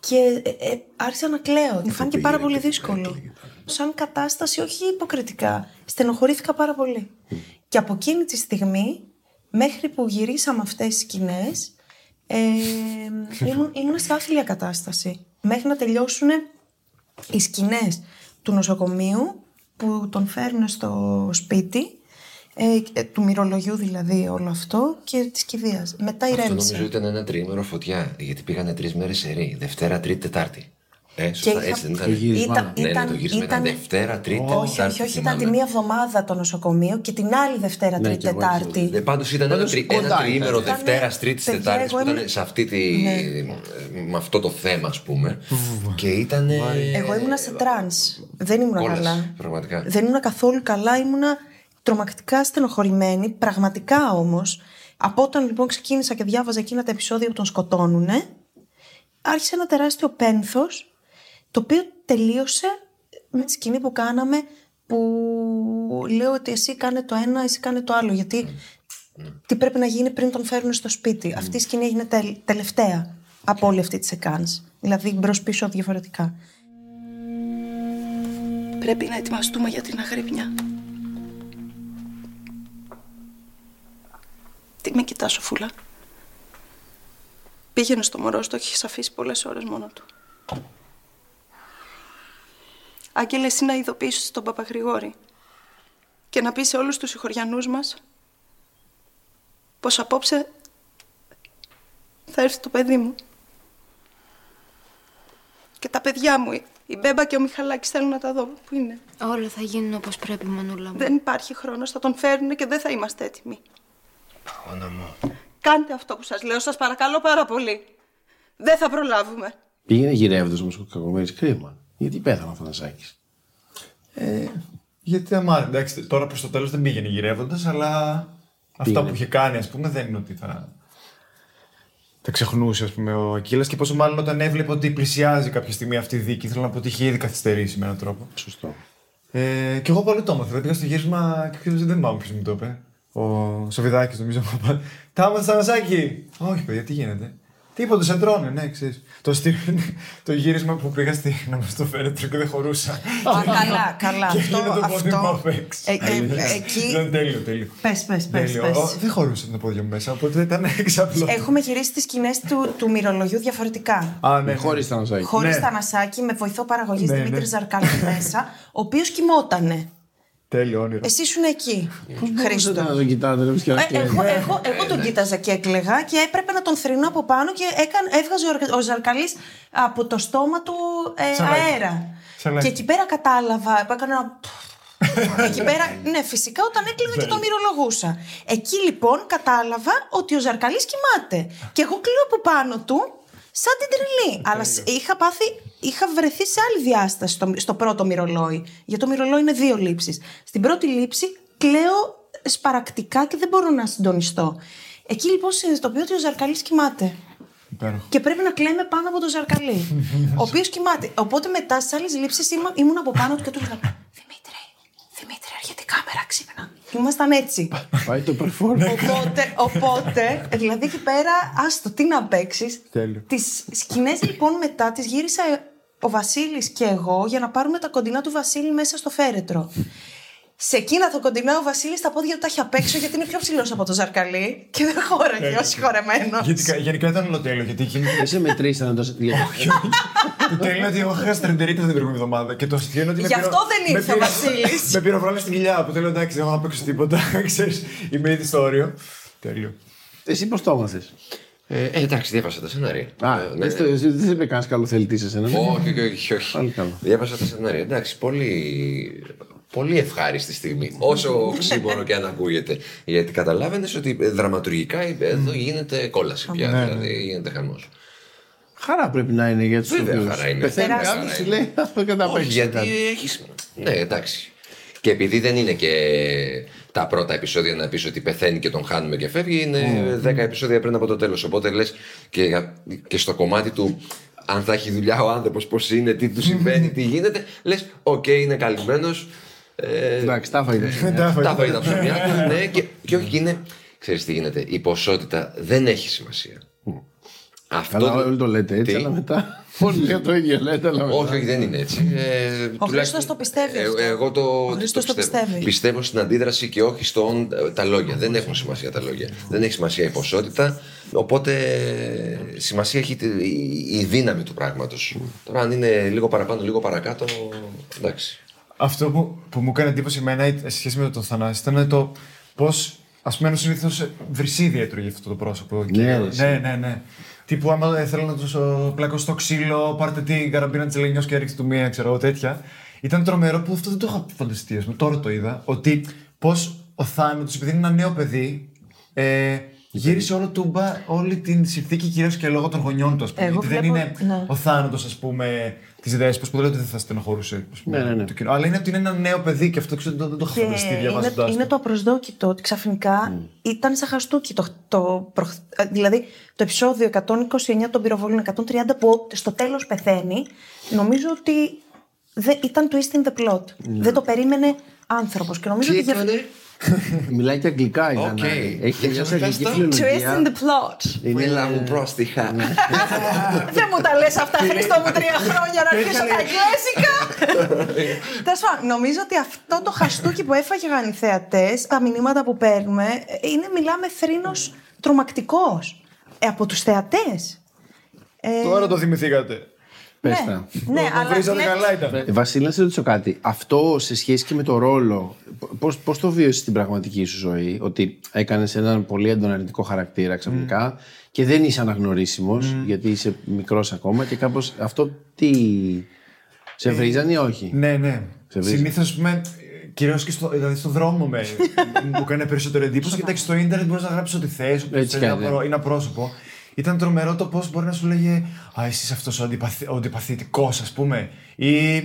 και ε, ε, άρχισα να κλαίω. Μου φάνηκε πάρα πολύ δύσκολο. Σαν κατάσταση, όχι υποκριτικά. Στενοχωρήθηκα πάρα πολύ. Και από εκείνη τη στιγμή, μέχρι που γυρίσαμε αυτές τις σκηνές, ε, ήμουν, ήμουν σε άθλια κατάσταση. Μέχρι να τελειώσουν οι σκηνές του νοσοκομείου που τον φέρνουν στο σπίτι, ε, ε, του μυρολογιού δηλαδή όλο αυτό και της κηδείας. Μετά Αυτό ηρέμησε. νομίζω ήταν ένα τριήμερο φωτιά. Γιατί πήγανε τρεις μέρες σε ρί. Δευτέρα, Τρίτη, Τετάρτη. Ε, σωστά, είχα- έτσι δεν ήταν. Το γύρισμα. Ήταν, Ναι, ναι, ήταν, το γύρισμα ήταν ήταν- Δευτέρα, Τρίτη, όχι, Τετάρτη. όχι, όχι, ήταν θυμάμαι. τη μία εβδομάδα το νοσοκομείο και την άλλη Δευτέρα, Ναι, Τρίτη, και εγώ έτσι Τετάρτη. Ε, Πάντως ήταν ένα, Πάντως τρι, κοντά ένα ήταν. τριήμερο Ήτανε- Δευτέρας, Τρίτης, παιδιά, Τετάρτης εγώ που ήταν ήμουν- σε αυτή τη. Ναι. με αυτό το θέμα, ας πούμε. και ήταν. Εγώ ήμουνα σε trance. Δεν ήμουνα Κόλαση, καλά. πραγματικά. Δεν ήμουνα καθόλου καλά. Ήμουνα τρομακτικά στενοχωρημένη. Πραγματικά όμως. Από όταν λοιπόν ξεκίνησα και διάβαζα εκείνα τα επεισόδια που τον σκοτώνουνε, άρχισε ένα τεράστιο πένθος, το οποίο τελείωσε με τη σκηνή που κάναμε που λέω ότι εσύ κάνε το ένα, εσύ κάνε το άλλο. Γιατί τι πρέπει να γίνει πριν τον φέρουν στο σπίτι. Αυτή η σκηνή έγινε τελ- τελευταία από όλη αυτή τη σεκάνς. Δηλαδή μπρος πίσω διαφορετικά. Πρέπει να ετοιμαστούμε για την αγρυπνιά. Τι με κοιτάς, Φούλα. Πήγαινε στο μωρό, το έχεις αφήσει πολλές ώρες μόνο του. Άγγελε, εσύ να ειδοποιήσεις τον Παπαγρηγόρη και να πεις σε όλους τους συγχωριανούς μας πως απόψε θα έρθει το παιδί μου. Και τα παιδιά μου, η- η Μπέμπα και ο Μιχαλάκης θέλουν να τα δω. Πού είναι; Όλα θα γίνουν όπως πρέπει, Μανούλα μου. Δεν υπάρχει χρόνος, θα τον φέρουν και δεν θα είμαστε έτοιμοι. Όνα μου. Κάντε αυτό που σας λέω, σας παρακαλώ πάρα πολύ. Δεν θα προλάβουμε. Πήγαινε γυρεύοντας όμως ο κακομοίρης κρίμα. Γιατί πέθανε ο Θανασάκη. Ε, γιατί άμα, εντάξει, τώρα προς το τέλος δεν πήγαινε γυρεύοντας, αλλά αυτά Πήγαινε. που είχε κάνει, ας πούμε, δεν είναι ότι θα. Τα ξεχνούσε, ας πούμε, ο Ακύλας και πόσο μάλλον όταν έβλεπε ότι πλησιάζει κάποια στιγμή αυτή η δίκη. Θέλω να πω ότι είχε ήδη καθυστερήσει με έναν τρόπο. Σωστό. Ε, και εγώ πολύ το έμαθα. Πήγα στο γύρισμα και ποιος- δεν θυμάμαι ποιο μου το είπε. Ο Σοβιδάκης, νομίζω. Τα άμαθα στα Νασάκι. Όχι, παιδιά, τι γίνεται. Τίποτα, σε τρώνε, ναι, ξέρεις. Το, στή... <laughs> το γύρισμα που πήγα στη... να μας το φέρετε και δεν χωρούσα. Α, καλά, καλά. Και Αυτό, έγινε το πόδι μου αυτό. απ' έξω. Ε, ε, εκεί. Ήταν τέλειο, τέλειο. Πες, πες, πες, Τέλειο. πες. Ω, Δεν χωρούσε το πόδι μου μέσα, οπότε ήταν <laughs> εξαπλό. Έχουμε γυρίσει τις σκηνές του, του μυρολογιού διαφορετικά. Α, ναι, ναι. Χωρίς Θανασάκη. Χωρίς ναι. Θανασάκη, με βοηθό παραγωγής Ναι, Δημήτρης ναι. Ζαρκάλη <laughs> μέσα, ο οποίος κοιμότανε. Τέλειο όνειρο. Εσύ ήσουν εκεί, Χρήστο. Χρήστο. Να τον κοιτάτε, ρε, και να Ε, κλαίει. εγώ, εγώ, εγώ τον κοίταζα και έκλεγα και έπρεπε να τον θρυνώ από πάνω και έκανε, έβγαζε ο, Αρκα- ο Ζαρκαλής από το στόμα του ε, Σαλάκι. αέρα. Σαλάκι. Και εκεί πέρα κατάλαβα που έκανα ένα... εκεί πέρα, ναι, φυσικά όταν έκλαιγα και τον μυρολογούσα. Εκεί λοιπόν κατάλαβα ότι ο Ζαρκαλής κοιμάται. Και εγώ κλαίω από πάνω του σαν την τρελή. Αλλά σ- είχα πάθει, είχα βρεθεί σε άλλη διάσταση στο, στο πρώτο μυρολόι. Γιατί το μυρολόι είναι δύο λήψεις. Στην πρώτη λήψη κλαίω σπαρακτικά και δεν μπορώ να συντονιστώ. Εκεί λοιπόν συνειδητοποιώ ότι ο Ζαρκαλής κοιμάται. Υπέροχο. Και πρέπει να κλαίμε πάνω από τον Ζαρκαλή. <laughs> ο οποίος κοιμάται. Οπότε μετά στις άλλες λήψεις ήμουν από πάνω του και του έλεγα Δημήτρη, Δημήτρη, έρχεται η κάμερα, ξύπνα. Ήμασταν έτσι. Πάει το performance. <laughs> οπότε, οπότε, δηλαδή εκεί πέρα, άστο, τι να παίξεις. Τέλειο. Τις σκηνές λοιπόν μετά τις γύρισα ο Βασίλης και εγώ για να πάρουμε τα κοντινά του Βασίλη μέσα στο φέρετρο. Σε εκείνα το κοντινά ο Βασίλης τα πόδια του τα έχει απ' έξω γιατί είναι πιο ψηλός από το ζαρκαλί και δεν χώραγε ως συγχωρεμένο. Γιατί, γενικά ήταν ολοτέλειο. Γιατί εκείνη Δεν σε μετρήσανε τόσο. το τέλειο είναι ότι εγώ είχα στρεντερίτιδα την προηγούμενη εβδομάδα. Και το αστείο είναι ότι. με Γι' πήρα- αυτό δεν με ήρθε ο πήρα- Βασίλης. Με πυροβράλε στην κοιλιά που θέλω εντάξει, εγώ δεν θα παίξω τίποτα. <laughs> Ξέρεις, είμαι ήδη στο όριο. Τέλειο. Εσύ πώς το έμαθες; Ε, ε, εντάξει, διάβασα τα σενάρια. Α, Ε, ναι, δεν στο- εσύ δεν σε είπε κανένας καλοθελητής σε σένα. ναι. Όχι, όχι, όχι. Πάλι καλό. Διάβασα τα σενάρια. Εντάξει, πολύ, πολύ ευχάριστη στιγμή. Όσο οξύμορο και αν ακούγεται. Γιατί καταλάβαινες ότι ε, δραματουργικά ε, εδώ γίνεται κόλαση πια. Ναι, δηλαδή γίνεται χαμός. Χαρά πρέπει να είναι για τους Βέβαια, οποίους. χαρά είναι. Πεθαίνει Τεράστια κάποιο χαρά και είναι. λέει Αυτό καταπέξει. Όχι, γιατί έχει. Ναι, εντάξει. Και επειδή δεν είναι και τα πρώτα επεισόδια να πεις ότι πεθαίνει και τον χάνουμε και φεύγει, είναι 10 επεισόδια πριν από το τέλος. Οπότε λες και, και στο κομμάτι του αν θα έχει δουλειά ο άνθρωπος, πώς είναι, τι του συμβαίνει, <laughs> τι γίνεται, λες, οκ, είναι καλυμμένος. Ε, Εντάξει, τα έφαγε. <laughs> τα φάει τα ψωμιά του, ναι, και, και όχι, είναι. Ξέρεις τι γίνεται, η ποσότητα δεν έχει σημασία. Αυτό Καλά, όλοι το λέτε έτσι, Τι; αλλά μετά. <laughs> Όλοι λένε το ίδιο λέτε, αλλά μετά. όχι, όχι, δεν είναι έτσι. Ε, τουλάχιστον- Χρήστος το πιστεύει Ε, αυτό. εγώ το, Ο Χρήστος το πιστεύει. Πιστεύω στην αντίδραση και όχι στον, ε, τα λόγια. Δεν έχουν σημασία τα λόγια. Δεν έχει σημασία η ποσότητα. Οπότε ε, σημασία έχει τη- η, η δύναμη του πράγματος. Τώρα, αν είναι λίγο παραπάνω, λίγο παρακάτω. Εντάξει. Αυτό που, που μου έκανε εντύπωση εμένα σε σχέση με τον Θανάση ήταν το πώς. Α πούμε, συνήθως βρυσίδι έτρωγε αυτό το πρόσωπο. Και- Ναι, ρε, ναι, ναι, ναι. Τύπου, άμα δεν θέλω να τους πλακώ στο ξύλο, πάρτε την καραμπίνα της Ελενιός και ρίξτε του μία, ξέρω εγώ τέτοια. Ήταν τρομερό που αυτό δεν το είχα φανταστεί, ας πούμε. Τώρα το είδα. Ότι πώς ο Θάνατος, επειδή είναι ένα νέο παιδί, ε, γύρισε όλο τούμπα, όλη την συνθήκη κυρίως και λόγω των γονιών του, ας πούμε. Εγώ Γιατί δεν βλέπω- είναι ναι. ο θάνατος, ας πούμε, τη δέσπο που δεν λέω ότι δεν θα στενοχωρούσε ας πούμε, Ναι, ναι, ναι. το κοινό. Αλλά είναι ότι είναι ένα νέο παιδί και αυτό ξέρω, δεν, δεν το είχα Και φανταστεί είναι, διαβάζοντα. είναι το απροσδόκητο ότι ξαφνικά ήταν σαν χαστούκι. Το, το, προχ- ε, δηλαδή το επεισόδιο 129 των πυροβολών 130 που στο τέλος πεθαίνει, νομίζω ότι δεν, ήταν twist in the plot. Δεν το περίμενε άνθρωπος. Και νομίζω ότι γι' αυτό- <laughs> Μιλάει και αγγλικά ήταν. Οκ. Έχει Για τελειώσει ξαναπες αγγλική το. Twist in φιλολογία. the plot. Είναι Μιλάμε πρόστιχα. <laughs> Δεν μου τα λες αυτά, Χριστό μου, τρία χρόνια να αρχίσω τα εγγλέσικα. <laughs> Τέλος πάντων, νομίζω ότι αυτό το χαστούκι που έφαγαν οι θεατές, τα μηνύματα που παίρνουμε, είναι μιλάμε θρήνος τρομακτικός ε, από τους θεατές. Ε, Τώρα το θυμηθήκατε. Πες ναι, τα. ναι, το αλλά βρίζατε βλέπεις- καλά ήταν. Ε, Βασίλη, να σε ρωτήσω κάτι. Αυτό σε σχέση και με το ρόλο, πώς, πώς το βίωσες στην πραγματική σου ζωή, ότι έκανες έναν πολύ εντοναρνητικό χαρακτήρα ξαφνικά και δεν είσαι αναγνωρίσιμος, γιατί είσαι μικρός ακόμα και κάπως αυτό τι... Σε βρίζανε ή όχι; Ναι, ναι. Σε βρίζει. Συνήθως, πούμε, κυρίως και στο, δηλαδή στο δρόμο με, <laughs> μου έκανε περισσότερο εντύπωση. Γιατί στο ίντερνετ μπορείς να γράψεις ό,τι θες, Έτσι είναι, κάνει, ναι. ένα πρόσωπο. Ήταν τρομερό το πώς μπορεί να σου λέγε Α, εσύ αυτός ο, αντιπαθη, ο αντιπαθητικός, ας πούμε. Ή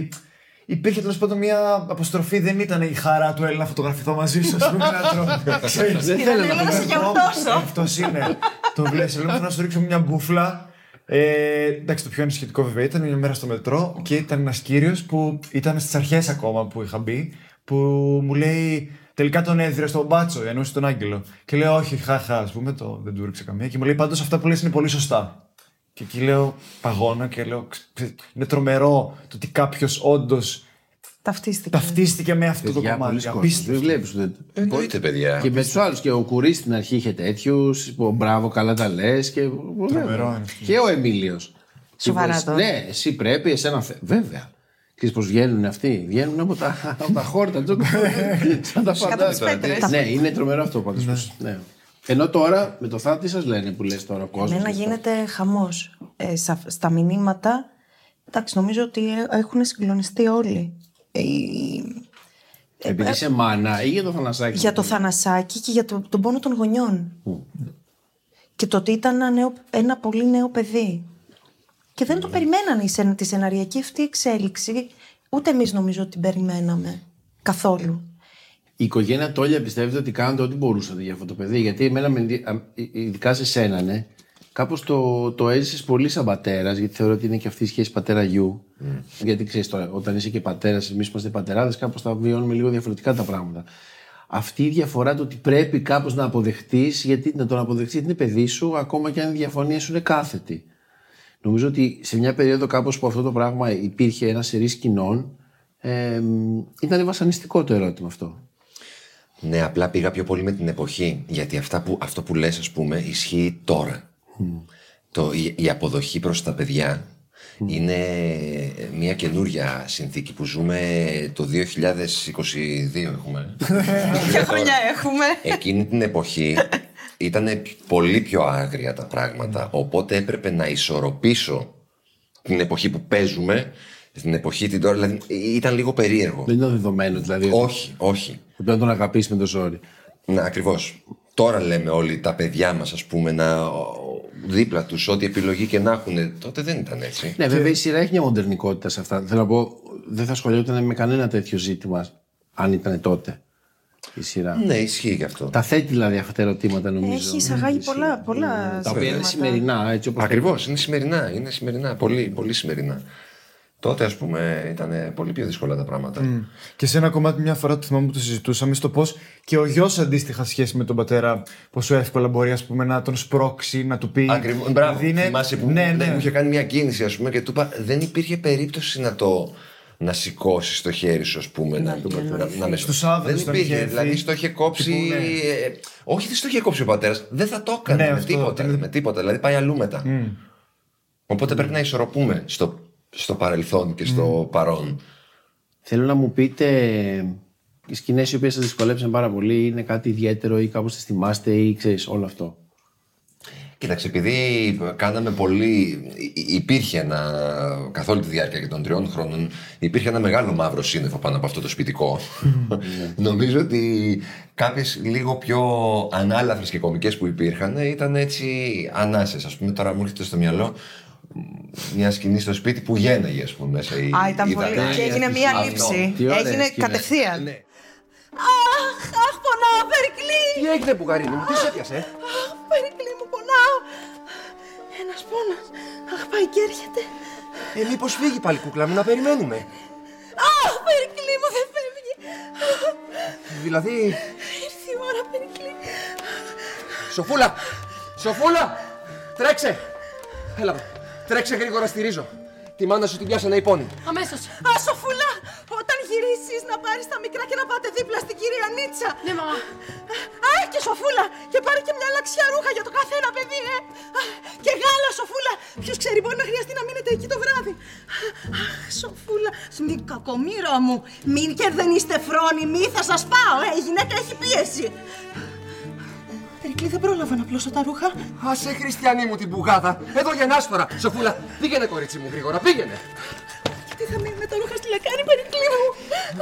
υπήρχε τέλος πάντων μια αποστροφή, δεν ήταν η χαρά του Έλληνα να φωτογραφηθώ μαζί σου, ας πούμε. να τρώω. <laughs> Ξέρεις. Δεν θέλω να Θέλω να σε γιορτώσω. Αυτός είναι. το βλέπεις. Λέω να σου ρίξω μια μπουφλά. Ε, εντάξει, το πιο ανησυχητικό βέβαια ήταν μια μέρα στο μετρό και ήταν ένας κύριος που ήταν στις αρχές ακόμα που είχα μπει. Που μου λέει τελικά τον έδιρε στον μπάτσο, εννοούσε τον Άγγελο. Και λέω, Όχι, χαχά, ας πούμε, το, δεν του έριξε καμία. Και μου λέει, Πάντως αυτά που λες είναι πολύ σωστά. Και εκεί λέω, παγώνα και λέω, «Ξε- είναι τρομερό το ότι κάποιος όντως Ταυτίστηκε. ταυτίστηκε με αυτό το Παιδιά, πολλοί κομμάτι. κόσμος. Απίστευτο. Δεν βλέπεις ούτε. Εννοείται, παιδιά. Και με τους άλλους. Και ο Κουρί στην αρχή είχε τέτοιους. Μπράβο, καλά τα λες. Και... Τρομερό είναι αυτό. Και ο Εμίλιος. Σοβαρά τώρα. Ναι, εσύ πρέπει, εσένα. θε- Βέβαια. Ξέρεις πώς βγαίνουν αυτοί; Βγαίνουν από τα, <laughs> από τα χόρτα. του. Σαν τα φαντάσματα. πέτρες. Ναι, είναι τρομερό αυτό πάντως. πως- Ναι. Ενώ τώρα με το θάνατο τι σας λένε που λες τώρα ο κόσμος. Εμένα γίνεται χαμός ε, σα- στα μηνύματα. Εντάξει, νομίζω ότι ε, έχουν συγκλονιστεί όλοι. Ε, η- Επειδή είσαι μάνα ή για το θανασάκι. για το θανασάκι και για το, τον πόνο των γονιών. Και το ότι ήταν ένα, νέο, ένα πολύ νέο παιδί. Και δεν το περιμένανε η σεν- τη σεναριακή αυτή εξέλιξη. Ούτε εμείς νομίζω ότι την περιμέναμε. Καθόλου. Η οικογένεια Τόλια πιστεύετε ότι κάνετε ό,τι μπορούσατε για αυτό το παιδί; Γιατί εμένα, με ενδυ- α, ει- ειδικά σε σένα, ναι, κάπως το, το έζησες πολύ σαν πατέρας, γιατί θεωρώ ότι είναι και αυτή η σχέση πατέρα-γιου. Γιατί ξέρεις τώρα, όταν είσαι και πατέρας, εμείς είμαστε πατεράδες, κάπως τα βιώνουμε λίγο διαφορετικά τα πράγματα. Αυτή η διαφορά του ότι πρέπει κάπως να αποδεχτείς, γιατί να τον αποδεχτείς γιατί είναι παιδί σου, ακόμα και αν η διαφωνία σου είναι κάθετη. Νομίζω ότι σε μια περίοδο κάπως που αυτό το πράγμα υπήρχε ένα σερί κοινών, ε, ήταν βασανιστικό το ερώτημα αυτό. Ναι, απλά πήγα πιο πολύ με την εποχή. Γιατί αυτά που, αυτό που λες, ας πούμε, ισχύει τώρα. Το, η, η αποδοχή προς τα παιδιά είναι μια καινούρια συνθήκη που ζούμε το 2022 έχουμε. <laughs> Ποια χρονιά έχουμε; Εκείνη την εποχή ήταν πολύ πιο άγρια τα πράγματα. Οπότε έπρεπε να ισορροπήσω την εποχή που παίζουμε στην εποχή την τώρα. Δηλαδή ήταν λίγο περίεργο. Δεν ήταν δεδομένο δηλαδή. Όχι, όχι. Ότι πρέπει να τον αγαπήσεις με το ζόρι. Ναι, ακριβώς. Τώρα λέμε όλοι τα παιδιά μας, ας πούμε, να δίπλα τους, ό,τι επιλογή και να έχουν. Τότε δεν ήταν έτσι. Ναι, βέβαια η σειρά έχει μια μοντερνικότητα σε αυτά. Θέλω να πω, δεν θα ασχολιόταν με κανένα τέτοιο ζήτημα αν ήταν τότε η σειρά. Ναι, ισχύει γι' αυτό. Τα θέτει δηλαδή αυτά τα ερωτήματα νομίζω. Έχει εισαγάγει πολλά, πολλά Τα οποία είναι ζητήματα. σημερινά, έτσι όπως. Ακριβώς, είναι σημερινά. Είναι σημερινά. Πολύ, πολύ σημερινά. Τότε, ας πούμε, ήταν πολύ πιο δύσκολα τα πράγματα. Και σε ένα κομμάτι, μια φορά το θυμάμαι που το συζητούσαμε, στο πώς και ο γιος αντίστοιχα σχέση με τον πατέρα, πόσο εύκολα μπορεί ας πούμε, να τον σπρώξει, να του πει. Ακριβώς. Μπράβο. Δηλαδή είναι- Θυμάσαι που ναι, ναι. μου είχε κάνει μια κίνηση, ας πούμε, και του είπα: Δεν υπήρχε περίπτωση να το. Να σηκώσεις το χέρι σου, ας πούμε, να, να, να, με Στους άδελφους Δεν τον υπήρχε. είχε Δηλαδή, έρθει. στο είχε κόψει. Τύπου, ναι. ε, όχι, δεν στο είχε κόψει ο πατέρας. Δεν θα το έκανε Ναι, με, αυτό, τίποτα, ήταν- με τίποτα. Δηλαδή, πάει αλλού μετά. Οπότε πρέπει να ισορροπούμε στο, στο παρελθόν και στο παρόν. Θέλω να μου πείτε οι σκηνές οι οποίες σας δυσκολέψαν πάρα πολύ είναι κάτι ιδιαίτερο ή κάπως τις θυμάστε ή ξέρεις όλο αυτό; Κοίταξε, επειδή κάναμε πολύ. υ- Υπήρχε ένα. καθ' όλη τη διάρκεια και των τριών χρόνων, υπήρχε ένα μεγάλο μαύρο σύννεφο πάνω από αυτό το σπιτικό. <laughs> Νομίζω ότι κάποιες λίγο πιο ανάλαφρες και κομικές που υπήρχαν ήταν έτσι ανάσες. Α πούμε, τώρα μου έρχεται στο μυαλό μια σκηνή στο σπίτι που γέναγε, ας πούμε, μέσα η. Α, ήταν η πολύ. Δανάη. Και έγινε μία Αυτό. λήψη. Τι ωραία Έγινε σκηνές. κατευθείαν. Ναι. Αχ, αχ, πονάω, Περικλή! Τι έγινε, Μπουγαρίνη μου, τι σε έπιασε; Αχ, Περικλή μου, πονάω. Ένας πόνος. Αχ, πάει και έρχεται. Ε, μήπως φύγει πάλι κούκλα μου, να περιμένουμε. Αχ, Περικλή μου, δεν φεύγει. Δηλαδή. Ήρθε η ώρα, Περικλή. Σοφούλα! Σοφούλα! Τρέξε! Έλα, εδώ. τρέξε γρήγορα στη ρίζο. Τη μάνα σου την πιάσανε οι πόνοι. Αμέσως. Α, Σοφούλα, όταν γυρίσεις να πάρεις τα μικρά και να πάτε δίπλα στην κυρία Νίτσα. Ναι, μαμά. Α, και Σοφούλα, και πάρε και μια λαξιά ρούχα για το καθένα παιδί, ε. Α, Και γάλα, Σοφούλα. Ποιος ξέρει, μπορεί να χρειαστεί να μείνετε εκεί το βράδυ. Αχ, Σοφούλα, στην κακομήρα μου. Μην και δεν είστε φρόνιμοι, θα σας πάω, ε. Η γυναίκα έχει πίεση. Περικλή, δεν πρόλαβα να πλώσω τα ρούχα. Άσε, Χριστιανή μου την πουγάδα. Εδώ γεννάς τώρα. Σοφούλα, πήγαινε, κορίτσι μου, γρήγορα, πήγαινε. Και τι θα μείνει με τα ρούχα στη λεκάνη, Περικλή μου.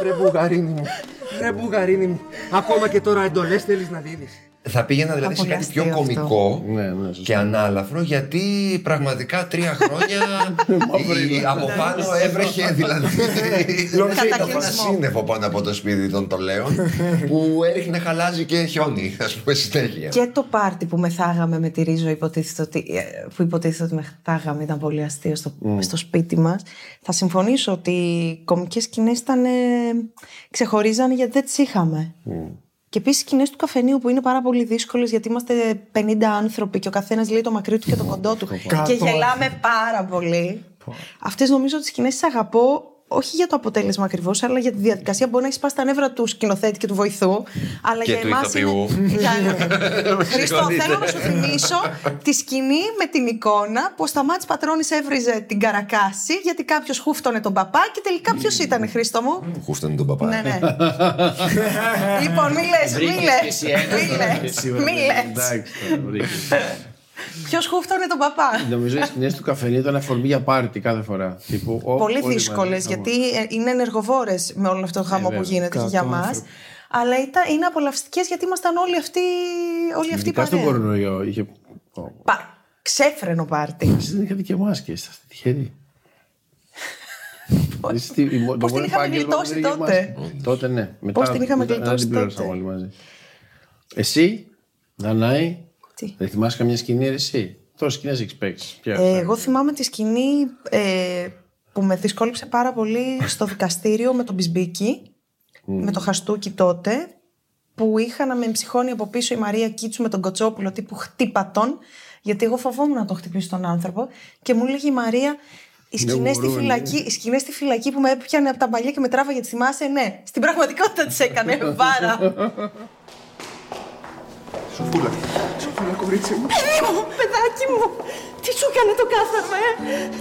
Ρε Μπουγαρίνη μου, ρε Μπουγαρίνη μου. Ακόμα και τώρα εντολές θέλεις να δίνεις. Θα πήγαινα δηλαδή σε Πολύ κάτι πιο αστείο αυτό. κωμικό Ναι, ναι, σωστά. και ανάλαφρο γιατί πραγματικά τρία χρόνια <laughs> η- από πάνω έβρεχε δηλαδή <laughs> ήταν ένα Κατακλυσμό. σύννεφο πάνω από το σπίτι των τολέων <laughs> που έριχνε χαλάζι και χιόνι ας πούμε συνέχεια. Και το πάρτι που μεθάγαμε με τη Ρίζο, υποτίθεται ότι, ε, που υποτίθεται ότι μεθάγαμε, ήταν πολύ αστείο στο, στο σπίτι μας. Θα συμφωνήσω ότι οι κομικές σκηνές ήταν, ε, ξεχωρίζανε γιατί δεν τις είχαμε. Και επίσης σκηνές του καφενείου που είναι πάρα πολύ δύσκολες γιατί είμαστε 50 άνθρωποι και ο καθένας λέει το μακρύ του και το κοντό του. και Κάτω. γελάμε πάρα πολύ. Αυτές νομίζω ότι τι σκηνές τις αγαπώ όχι για το αποτέλεσμα ακριβώς, αλλά για τη διαδικασία. Μπορεί να έχεις σπάσει τα νεύρα του σκηνοθέτη και του βοηθού. Αλλά Και για του εμάς ηθοποιού. <laughs> είναι. Για- Χριστό, θέλω να σου θυμίσω τη σκηνή με την εικόνα που ο Σταμάτης Πατρώνης έβριζε την καρακάση γιατί κάποιος χούφτωνε τον παπά και τελικά ποιος ήταν, Χρήστο μου; Χούφτανε τον παπά. Ναι, ναι. <laughs> λοιπόν, μη λες, μη λες, μη λες, μη λες. Εντάξει, τώρα, βρήκες. Ποιος χούφτωνε τον παπά; Νομίζω οι σκηνές του καφενείου ήταν αφορμή για πάρτι κάθε φορά. Τύπου, ο, Πολύ όλοι δύσκολες μαζί, γιατί ε, είναι ενεργοβόρες με όλο αυτό το χαμό που βέβαια. γίνεται και για μας. Αλλά ήταν, είναι απολαυστικές γιατί ήμασταν όλοι αυτοί, όλοι αυτοί Ειδικά στον παρέα. κορονοϊό είχε. Πα, ξέφρενο πάρτι. Εσεί δεν είχατε και μάσκες, είστε τυχεροί. <laughs> Εσείς τι- το Πώς την μόνο είχαμε επάγγελμα γλιτώσει που δεν είχε τότε; μάσκες. Τότε ναι. Μετά, Πώς την είχαμε μετά- γλιτώσει δεν την πλήρωσαμε τότε; όλοι μαζί. Εσύ, Δανάη, Τι; δεν θυμάσαι καμιά σκηνή ρε, εσύ; Τόσε σκηνές έχεις παίξεις. Ποια Ε, είναι; εγώ θυμάμαι τη σκηνή ε, που με δυσκόλεψε πάρα πολύ στο δικαστήριο με τον Μπισμπίκη, με το Χαστούκι τότε, που είχα να με εμψυχώνει από πίσω η Μαρία Κίτσου με τον Κοτσόπουλο τύπου χτύπα τον, γιατί εγώ φοβόμουν να τον χτυπήσω τον άνθρωπο και μου έλεγε η Μαρία Οι σκηνές στη, φυλακή, οι σκηνές στη φυλακή που με έπιανε από τα μαλλιά και με τράβαγε, τη θυμάσαι, ναι. Στην πραγματικότητα τις έκανε, <laughs> βάρα. Σοφούλα. Σοφούλα, κορίτσι μου. Παιδί μου, παιδάκι μου, τι σου έκανε το κάθαρμα, ε;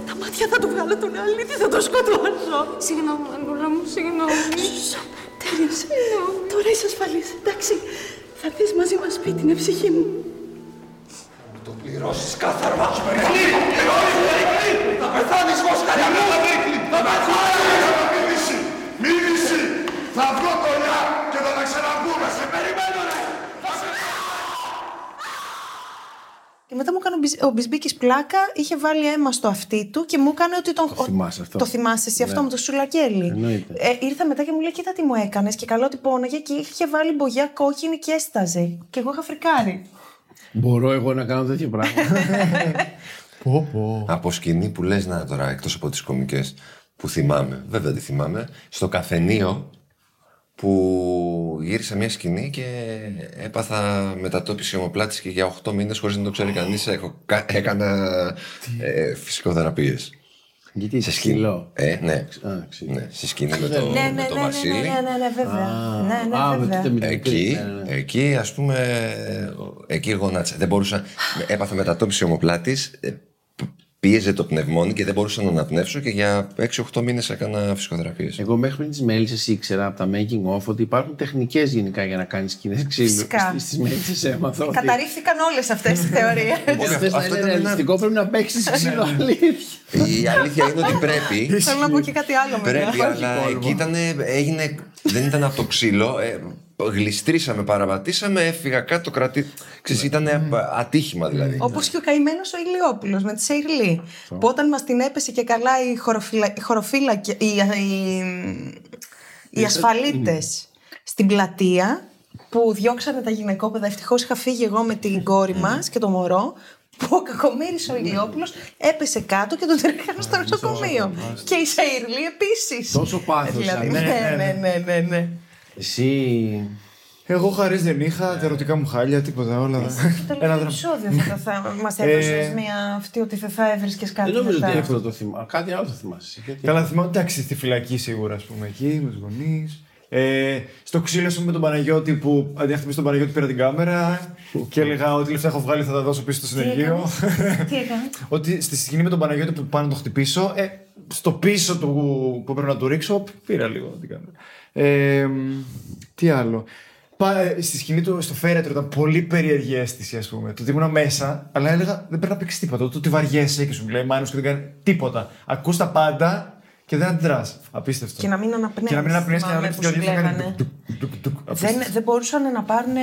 Τα μάτια θα του βγάλω τον αλήτη, θα το σκοτώσω. Συγγνώμη, Μανούλα μου, συγγνώμη. Τέλειωσε. Τώρα είσαι ασφαλής, εντάξει. Θα έρθεις μαζί μας σπίτι, είναι ψυχή μου. Το πληρώσεις κάθαρμα. Περικλή! Θα πεθάνεις Βόσκαρια! Θα πεθάνεις! Μίληση! Μίληση! Θα βγω κολλιά και θα τα ξαναπούμε. Σε περιμένω, Και μετά μου έκανε ο Μπις- ο Μπισμπίκης πλάκα, είχε βάλει αίμα στο αυτί του και μου έκανε ότι τον. Το θυμάσαι αυτό; Το θυμάσαι εσύ αυτό Ναι. με το σουλακέλι. Εννοείται. Ε, ήρθα μετά και μου λέει: Κοίτα τι μου έκανες και καλό ότι πόναγε και είχε βάλει μπογιά κόκκινη και έσταζε. Και εγώ είχα φρικάρει. Μπορώ εγώ να κάνω τέτοιο πράγμα; <laughs> Πω, πω. Από σκηνή που λες να τώρα, εκτός από τις κομικές που θυμάμαι, βέβαια τη θυμάμαι, στο καφενείο που γύρισα μια σκηνή και έπαθα μετατόπιση ομοπλάτης και για 8 μήνες χωρίς να το ξέρει κανείς έχω, κα- έκανα ε, φυσικοθεραπείες. Γιατί Σε είσαι σκηνή. σκυλό. Ε, ναι. Α, ξύλο. ναι. Σε σκηνή με το, Ναι, ναι, με ναι, το ναι, ναι, Βασίλη. ναι, ναι, ναι, βέβαια. Ναι, ναι, Α, με βέβαια. τότε με την Εκεί, μικρή. Ναι, ναι. εκεί ας πούμε, εκεί γονάτισα. Δεν μπορούσα, έπαθα μετατόπιση ομοπλάτης, ε, π- πίεζε το πνευμόνι και δεν μπορούσα να αναπνεύσω και για 6-8 μήνες έκανα φυσικοθεραπείες. Εγώ μέχρι πριν τις μέλισσες ήξερα από τα making of ότι υπάρχουν τεχνικές γενικά για να κάνεις σκηνές ξύλου. Φυσικά. Στι μέλισσες έμαθα. ότι- Καταρρίφθηκαν όλες αυτές τι θεωρίες. Για να Αυτό- θες να αυτό είναι ήταν ένα- ρεαλιστικό πρέπει να παίξεις ξύλο αλήθεια. Η αλήθεια είναι ότι πρέπει. Θέλω να πω και κάτι άλλο μετά. Πρέπει, αλλά εκεί ήταν, έγινε, δεν ήταν από το ξύλο. Ε, γλιστρήσαμε, παραβατήσαμε, έφυγα κάτω, κρατή. Ξέρεις, ήταν ατύχημα δηλαδή. Όπως και ο καημένος ο Ηλιόπουλος με τη Σεϊρλή. Που όταν μας την έπεσε και καλά οι, χωροφυλα... οι χωροφύλακε- οι, οι, οι ασφαλίτες στην πλατεία που διώξανε τα γυναικόπαιδα. Ευτυχώς είχα φύγει εγώ με την κόρη μας και το μωρό. Που ο κακομοίρης ο Ηλιόπουλος έπεσε κάτω και τον τρέχανε στο νοσοκομείο. Και η Σεϊρλή επίσης. Τόσο πάθος, Δηλαδή, α, ναι, ναι, ναι, ναι, ναι, ναι. Εσύ. Εγώ χαρέ δεν είχα, τα ερωτικά μου χάλια, τίποτα όλα. <laughs> Το Ένα τελευταίο δράμα. επεισόδιο θα, θα μας Ε, έδωσες μια αυτή ότι δεν θα έβρισκες κάτι. Δεν νομίζω μετά. ότι αυτό το θυμάμαι. Κάτι άλλο το θυμάσαι. Γιατί- Καλά, θυμάμαι, εντάξει, στη φυλακή σίγουρα, ας πούμε, εκεί, με τους γονείς. Ε, στο ξύλο σου με τον Παναγιώτη που αντί να χτυπήσει τον Παναγιώτη πήρα την κάμερα και έλεγα ότι λεφτά έχω βγάλει θα τα δώσω πίσω στο συνεργείο. Τι <laughs> έκανες; ότι στη σκηνή με τον Παναγιώτη που πάνω να το χτυπήσω, ε, στο πίσω του που πρέπει να του ρίξω, πήρα λίγο την κάμερα. Ε, τι άλλο. Πά, ε, στη σκηνή του στο φέρετρο ήταν πολύ περίεργη αίσθηση, ας πούμε. Το ότι ήμουν μέσα, αλλά έλεγα δεν πρέπει να παίξεις τίποτα. Το ότι βαριέσαι και σου λέει Μάνος και δεν κάνει τίποτα. Ακούς τα πάντα και δεν αντιδράς. Απίστευτο. Και να μην αναπνέεις, Και να μην αναπνέεις και να θυμάμαι βλέπει που την σου καρδιά σου να λέγανε. κάνει. τουκ, τουκ, τουκ, τουκ. Δεν, Απίστευτο. δεν μπορούσαν να πάρουν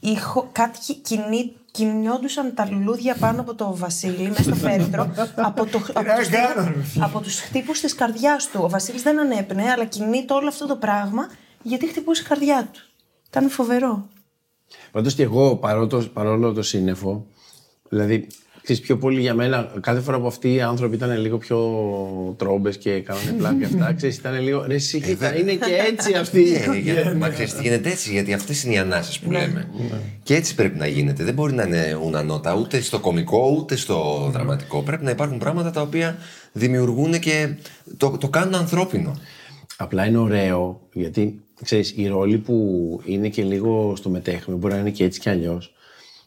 ήχο, κάτι κι- κινή, κινιόντουσαν τα λουλούδια πάνω από το Βασίλη μέσα στο φέρετρο από, το, από, να τους, κάνω, ρε φίλε. από τους χτύπους της καρδιάς του. Ο Βασίλης δεν ανέπνεε, αλλά κινείται όλο αυτό το πράγμα γιατί χτυπούσε η καρδιά του. Ήταν φοβερό. Πάντως και εγώ παρόλο, παρόλο το σύννεφο, δηλαδή ξέρεις, πιο πολύ για μένα, κάθε φορά που αυτοί οι άνθρωποι ήταν λίγο πιο τρόμπες και κάνανε πλάκα και αυτά, ξέρεις, ήταν λίγο. Ρε, εσύ, κοίτα, είναι και έτσι αυτοί. Ε, για- Μα ξέρεις τι γίνεται έτσι, γιατί αυτές είναι οι ανάσες που λέμε. Και έτσι πρέπει να γίνεται. Δεν μπορεί να είναι ουνανότα ούτε στο κωμικό ούτε στο δραματικό. Πρέπει να υπάρχουν πράγματα τα οποία δημιουργούν και το, το κάνουν ανθρώπινο. Απλά είναι ωραίο γιατί ξέρεις, η ρόλη που είναι και λίγο στο μετέχνιο μπορεί να είναι και έτσι και αλλιώς.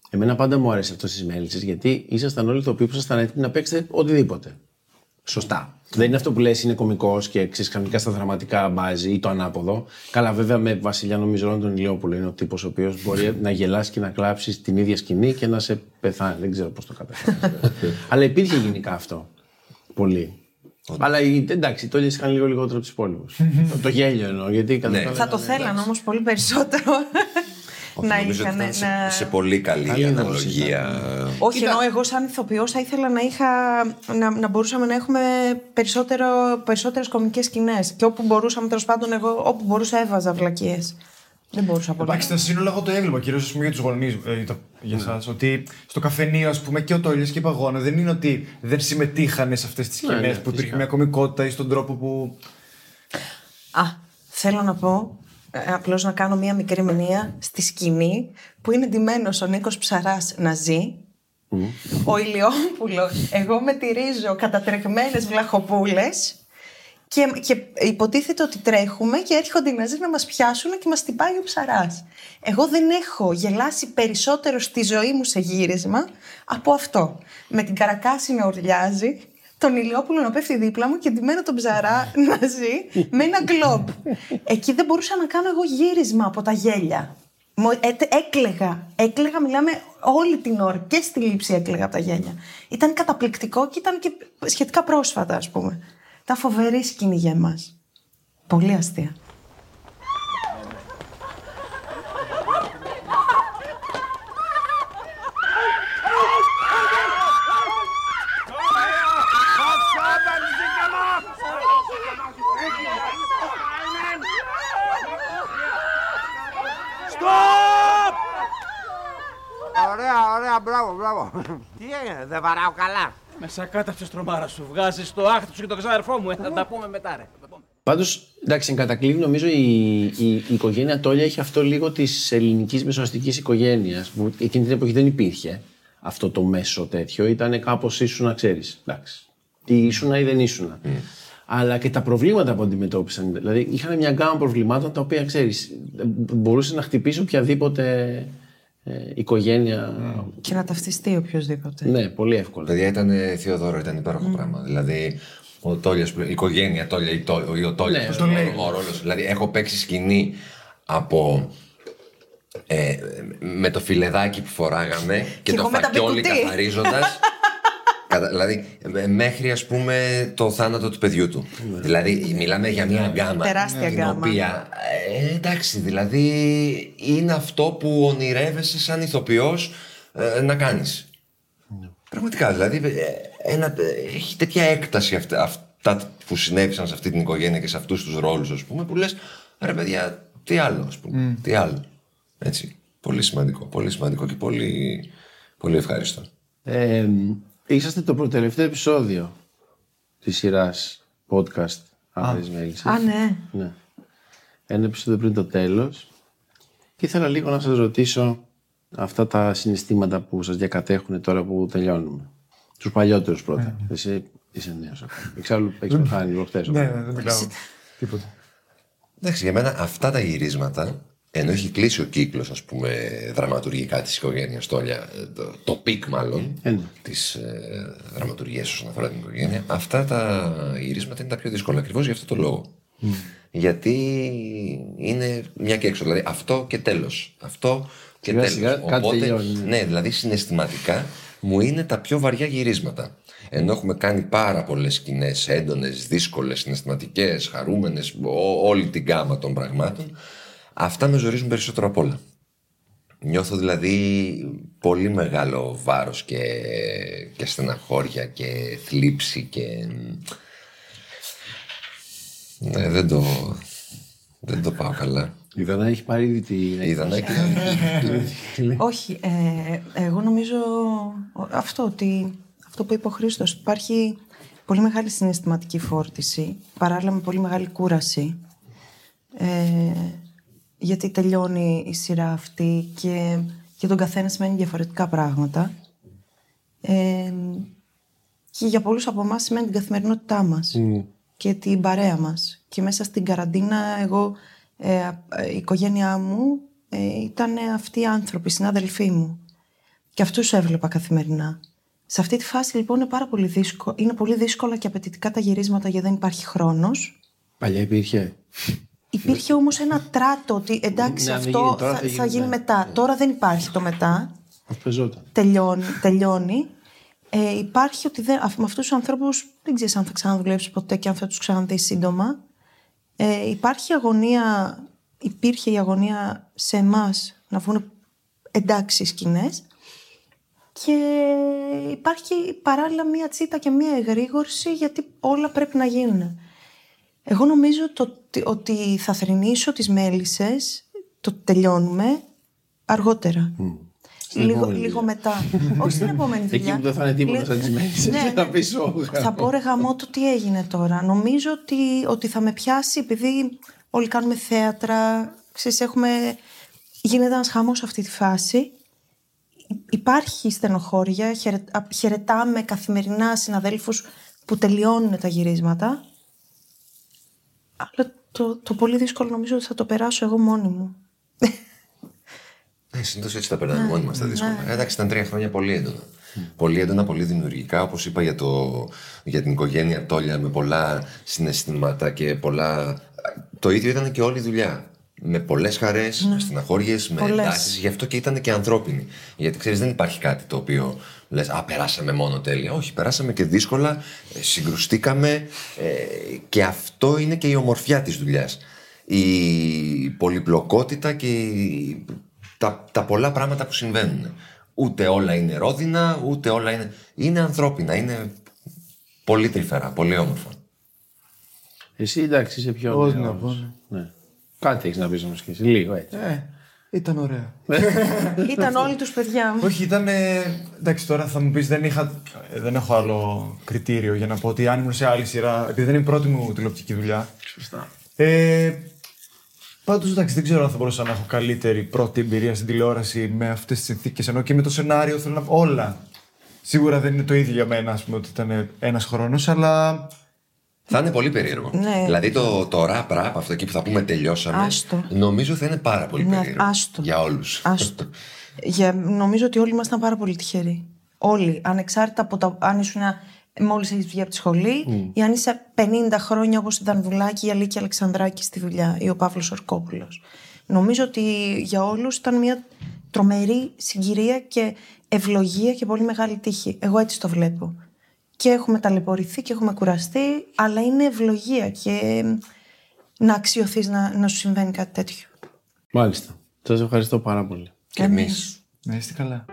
Εμένα πάντα μου άρεσε αυτός στι μέλισσε γιατί ήσασταν όλοι το οποίο ήσασταν έτοιμοι να παίξετε οτιδήποτε. Σωστά. Δεν είναι αυτό που λες είναι κωμικός και ξέρεις κανονικά στα δραματικά μπάζει ή το ανάποδο. Καλά, βέβαια με Βασιλιά νομίζω ότι τον Ηλιόπουλο είναι ο τύπος ο οποίος μπορεί <laughs> να γελάσει και να κλάψεις την ίδια σκηνή και να σε πεθάνει. Δεν ξέρω πώς το καταφέρει. <laughs> Αλλά υπήρχε γενικά αυτό. Πολύ. Αλλά οι- εντάξει, οι τόλιε είχαν λίγο λιγότερο από τους υπόλοιπους. το, <laughs> το γέλιο εννοώ. Γιατί κατά Ναι. τα άλλα Θα το ήταν- θέλαν όμως πολύ περισσότερο να Νομίζω ότι είχαν. ήταν σε, να- σε πολύ καλή Καλή δόση αναλογία. Όχι, ενώ εγώ σαν ηθοποιός θα ήθελα να, είχα, να, να μπορούσαμε να έχουμε περισσότερο, περισσότερες κομικές σκηνές. Και όπου μπορούσαμε, τέλος πάντων, εγώ όπου μπορούσα έβαζα βλακίες. Δεν μπορούσα πολύ. Εντάξει, στα σύνολα εγώ το έβλεπα κυρίως για τους γονείς, ε, το- για εσά. Ότι στο καφενείο, ας πούμε, και ο Τόλιος και η Παγώνα δεν είναι ότι δεν συμμετείχαν σε αυτές τις σκηνές ναι, που υπήρχε φυσικά. μια κομικότητα ή στον τρόπο που. Α, θέλω να πω, ε, απλώς να κάνω μία μικρή μηνύα στη σκηνή που είναι ντυμένος ο Νίκος Ψαράς να ζει Ο Ηλιόπουλος, εγώ με τυρίζω κατατρεγμένες βλαχοπούλες και, και υποτίθεται ότι τρέχουμε και έρχονται οι Ναζί να μας πιάσουν και μας τυπάει ο ψαράς. Εγώ δεν έχω γελάσει περισσότερο στη ζωή μου σε γύρισμα από αυτό. Με την καρακάση να ουρλιάζει, τον Ηλιόπουλο να πέφτει δίπλα μου και ντυμένο τον ψαρά να ζει με ένα γκλόμπ. Εκεί δεν μπορούσα να κάνω εγώ γύρισμα από τα γέλια. Μου- ε, έκλεγα. Έκλεγα, μιλάμε όλη την ώρα. Και στη λήψη έκλεγα από τα γέλια. Ήταν καταπληκτικό και ήταν και σχετικά πρόσφατα, ας πούμε. Ήταν φοβερή σκηνή για εμάς. Πολύ αστεία. Ωραία, ωραία, μπράβο, μπράβο. Τι έγινε, δεν βαράω καλά. Με σακάταψες τρομάρα σου. Βγάζεις το άχτη σου και τον ξαδερφό μου. Ε. Θα τα πούμε μετά, ρε. Θα τα πούμε. Πάντως, εντάξει, εν κατακλείδη νομίζω η, η, η οικογένεια Τόλια έχει αυτό λίγο της ελληνικής μεσοαστική οικογένειας. Που εκείνη την εποχή δεν υπήρχε αυτό το μέσο τέτοιο. Ήταν κάπως ήσουν να ξέρεις. Εντάξει. Τι ήσουν ή δεν ήσουν. Αλλά και τα προβλήματα που αντιμετώπισαν. Δηλαδή, είχαν μια γκάμα προβλημάτων τα οποία ξέρεις. Μπορούσε να χτυπήσει οποιαδήποτε ε, οικογένεια. Και να ταυτιστεί οποιοδήποτε. Ναι, πολύ εύκολα. Παιδιά ήταν ε, Θεοδόρο, ήταν υπέροχο πράγμα. Δηλαδή, ο Τόλιας, η οικογένεια Τόλια, η Τό- ο- ο Τόλιας. Ναι, ο, το λέει. ο ρόλος. Δηλαδή, έχω παίξει σκηνή από. Ε, με το φιλεδάκι που φοράγαμε και, Και το εγώ με τα φακιόλι μπικουτί. <laughs> καθαρίζοντα. δηλαδή, ε, μέχρι ας πούμε το θάνατο του παιδιού του. δηλαδή, μιλάμε για μια γκάμα. Τεράστια την γκάμα. οποία, ε, εντάξει, δηλαδή είναι αυτό που ονειρεύεσαι σαν ηθοποιός ε, να κάνεις. Πραγματικά, δηλαδή ε, ένα, ε, έχει τέτοια έκταση αυτά, αυτά που συνέβησαν σε αυτή την οικογένεια και σε αυτούς τους ρόλους, ας πούμε, που λες, ρε παιδιά, τι άλλο, ας πούμε, τι άλλο. Έτσι, πολύ σημαντικό, πολύ σημαντικό και πολύ, πολύ ευχαριστώ. Ε, είσαστε το προτελευταίο επεισόδιο της σειράς podcast Άδειες Μέλισσες. Α, ναι. Ναι. Ένα επεισόδιο πριν το τέλος. Και ήθελα λίγο να σας ρωτήσω αυτά τα συναισθήματα που σας διακατέχουν τώρα που τελειώνουμε. Τους παλιότερους πρώτα. Εσύ είσαι νέος ακόμα. Εξάλλου έχεις πεθάνει προχτές. Ναι, ναι, δεν μιλάω. Τίποτα. Εντάξει, για μένα αυτά τα γυρίσματα, ενώ έχει κλείσει ο κύκλος, ας πούμε, δραματουργικά της οικογένειας Τόλια, ε, το, το peak μάλλον Ε, ναι. της ε, δραματουργίας όσον αφορά την οικογένεια, αυτά τα γυρίσματα είναι τα πιο δύσκολα ακριβώς για αυτό το λόγο. Γιατί είναι μια και έξω. Δηλαδή αυτό και τέλος. Αυτό και Σιγά τέλος. σιγά κάτι τελειώνει, ναι. ναι, δηλαδή συναισθηματικά μου είναι τα πιο βαριά γυρίσματα. Ενώ έχουμε κάνει πάρα πολλές σκηνές έντονες, δύσκολες, συναισθηματικές, χαρούμενες, όλη την γάμα των πραγμάτων, αυτά με ζορίζουν περισσότερο απ' όλα. Νιώθω δηλαδή πολύ μεγάλο βάρος και, και στεναχώρια και θλίψη και... Ναι, δεν το, δεν το πάω καλά. Η Δανά έχει πάρει ήδη την Είδα να Όχι, ε, εγώ νομίζω ο- αυτό, ότι, αυτό που είπε ο Χρήστος, υπάρχει πολύ μεγάλη συναισθηματική φόρτιση, παράλληλα με πολύ μεγάλη κούραση. Ε, γιατί τελειώνει η σειρά αυτή και για τον καθένας σημαίνει διαφορετικά πράγματα. Ε, και για πολλούς από εμάς σημαίνει την καθημερινότητά μας και την παρέα μας. Και μέσα στην καραντίνα εγώ, ε, ε, η οικογένειά μου ε, ήταν αυτοί οι άνθρωποι, οι συνάδελφοί μου. Και αυτούς έβλεπα καθημερινά. Σε αυτή τη φάση λοιπόν είναι πάρα πολύ δύσκολο, είναι πολύ δύσκολα και απαιτητικά τα γυρίσματα γιατί δεν υπάρχει χρόνος. Παλιά υπήρχε. Υπήρχε όμως ένα τράτο ότι εντάξει Ναι, αν δεν αυτό γίνει τώρα, θα, θα γίνει θα γίνει μετά. μετά. Τώρα δεν υπάρχει το μετά Αυτό παίζονταν. τελειώνει. τελειώνει. Ε, υπάρχει ότι δεν, με αυτούς τους ανθρώπους δεν ξέρεις αν θα ξαναδουλέψεις ποτέ και αν θα τους ξαναδείς σύντομα. Ε, υπάρχει αγωνία, υπήρχε η αγωνία σε εμάς να βγουν εντάξει σκηνές. Και υπάρχει παράλληλα μία τσίτα και μία εγρήγορση γιατί όλα πρέπει να γίνουν. Εγώ νομίζω το, ότι- ότι θα θρηνήσω τις μέλισσες, το τελειώνουμε αργότερα. Λίγο, επόμενη λίγο δουλειά. μετά. Όχι στην <laughs> επόμενη Εκεί δουλειά. που δεν θα είναι τίποτα Λι- σαν τις μέλισσες, Ναι, θα ναι. πεις «Ω, Θα πω ρε γαμό το τι έγινε τώρα. Νομίζω ότι, ότι θα με πιάσει επειδή όλοι κάνουμε θέατρα, ξέρεις, έχουμε... Γίνεται ένας χαμός σε αυτή τη φάση. υπάρχει στενοχώρια, χαιρε- α- χαιρετάμε καθημερινά συναδέλφους που τελειώνουν τα γυρίσματα. Αλλά το, το πολύ δύσκολο νομίζω ότι θα το περάσω εγώ μόνη μου. Ναι, συνήθως έτσι τα περνάμε μόνοι μας τα δύσκολα. Ε, Εντάξει, ήταν τρία χρόνια πολύ έντονα. Πολύ έντονα, πολύ δημιουργικά. Όπως είπα για, το, για την οικογένεια Τόλια, με πολλά συναισθήματα και πολλά. Το ίδιο ήταν και όλη η δουλειά. Με πολλές χαρές, με στεναχώριες, με Πολλές. εντάσεις. Γι' αυτό και ήταν και ανθρώπινη. Γιατί ξέρεις, δεν υπάρχει κάτι το οποίο λες: Α, περάσαμε μόνο τέλεια. Όχι, περάσαμε και δύσκολα, ε, συγκρουστήκαμε ε, και αυτό είναι και η ομορφιά της δουλειάς. Η πολυπλοκότητα και η- τα, τα πολλά πράγματα που συμβαίνουν. Ούτε όλα είναι ρόδινα, ούτε όλα είναι. Είναι ανθρώπινα, είναι πολύ τρυφερά, πολύ όμορφα. Εσύ εντάξει είσαι πιο Ό,τι νέος. να πω, ναι. Ναι. Κάτι έχεις να πεις όμως και εσύ. Λίγο έτσι. Ε, ήταν ωραία. <laughs> Ήταν όλοι τους παιδιά μου. Όχι, ήταν. ε, Εντάξει, τώρα θα μου πεις δεν, είχα, ε, δεν έχω άλλο κριτήριο για να πω ότι αν ήμουν σε άλλη σειρά, επειδή δεν είναι η πρώτη μου τηλεοπτική δουλειά. Σωστά. Ε, Πάντως, εντάξει, δεν ξέρω αν θα μπορούσα να έχω καλύτερη πρώτη εμπειρία στην τηλεόραση με αυτές τις συνθήκες. Ενώ και με το σενάριο θέλω να πω όλα. Σίγουρα δεν είναι το ίδιο για μένα, ας πούμε, ότι ήταν ένας χρόνος, αλλά. Θα είναι πολύ περίεργο. Ναι. Δηλαδή το, το rap rap, αυτό εκεί που θα πούμε τελειώσαμε, Άστο. νομίζω θα είναι πάρα πολύ Ναι, περίεργο. άστο. Για όλους. Άστο. Για, νομίζω ότι όλοι ήμασταν πάρα πολύ τυχεροί. Όλοι. Ανεξάρτητα από το αν ήσουν μόλις έχεις βγει από τη σχολή ή αν είσαι 50 χρόνια όπως ήταν Βουλάκη, η Αλίκη Αλεξανδράκη στη δουλειά ή ο Παύλος Ορκόπουλος. Νομίζω ότι για όλους ήταν μια τρομερή συγκυρία και ευλογία και πολύ μεγάλη τύχη. Εγώ έτσι το βλέπω. Και έχουμε ταλαιπωρηθεί και έχουμε κουραστεί, αλλά είναι ευλογία και να αξιωθείς να, να σου συμβαίνει κάτι τέτοιο. Μάλιστα. Σας ευχαριστώ πάρα πολύ. Και εμείς. Να είστε καλά.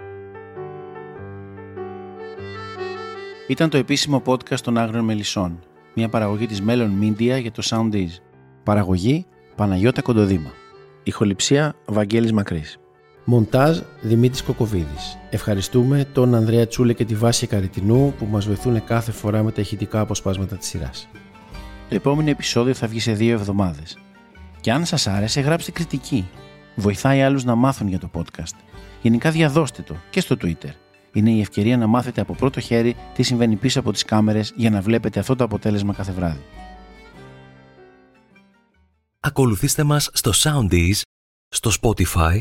Ήταν το επίσημο podcast των Άγριων Μελισσών, μια παραγωγή της Melon Media για το Soundees. Παραγωγή Παναγιώτα Κοντοδήμα. Ηχοληψία Βαγγέλης Μακρύς. Μοντάζ Δημήτρης Κοκοβίδης. Ευχαριστούμε τον Ανδρέα Τσούλε και τη Βάση Καριτινού που μας βοηθούν κάθε φορά με τα ηχητικά αποσπάσματα της σειράς. Το επόμενο επεισόδιο θα βγει σε δύο εβδομάδες. Και αν σας άρεσε γράψτε κριτική. Βοηθάει άλλους να μάθουν για το podcast. Γενικά διαδώστε το και στο Twitter. Είναι η ευκαιρία να μάθετε από πρώτο χέρι τι συμβαίνει πίσω από τις κάμερες για να βλέπετε αυτό το αποτέλεσμα κάθε βράδυ. Ακολουθήστε μας στο Soundees, στο Spotify,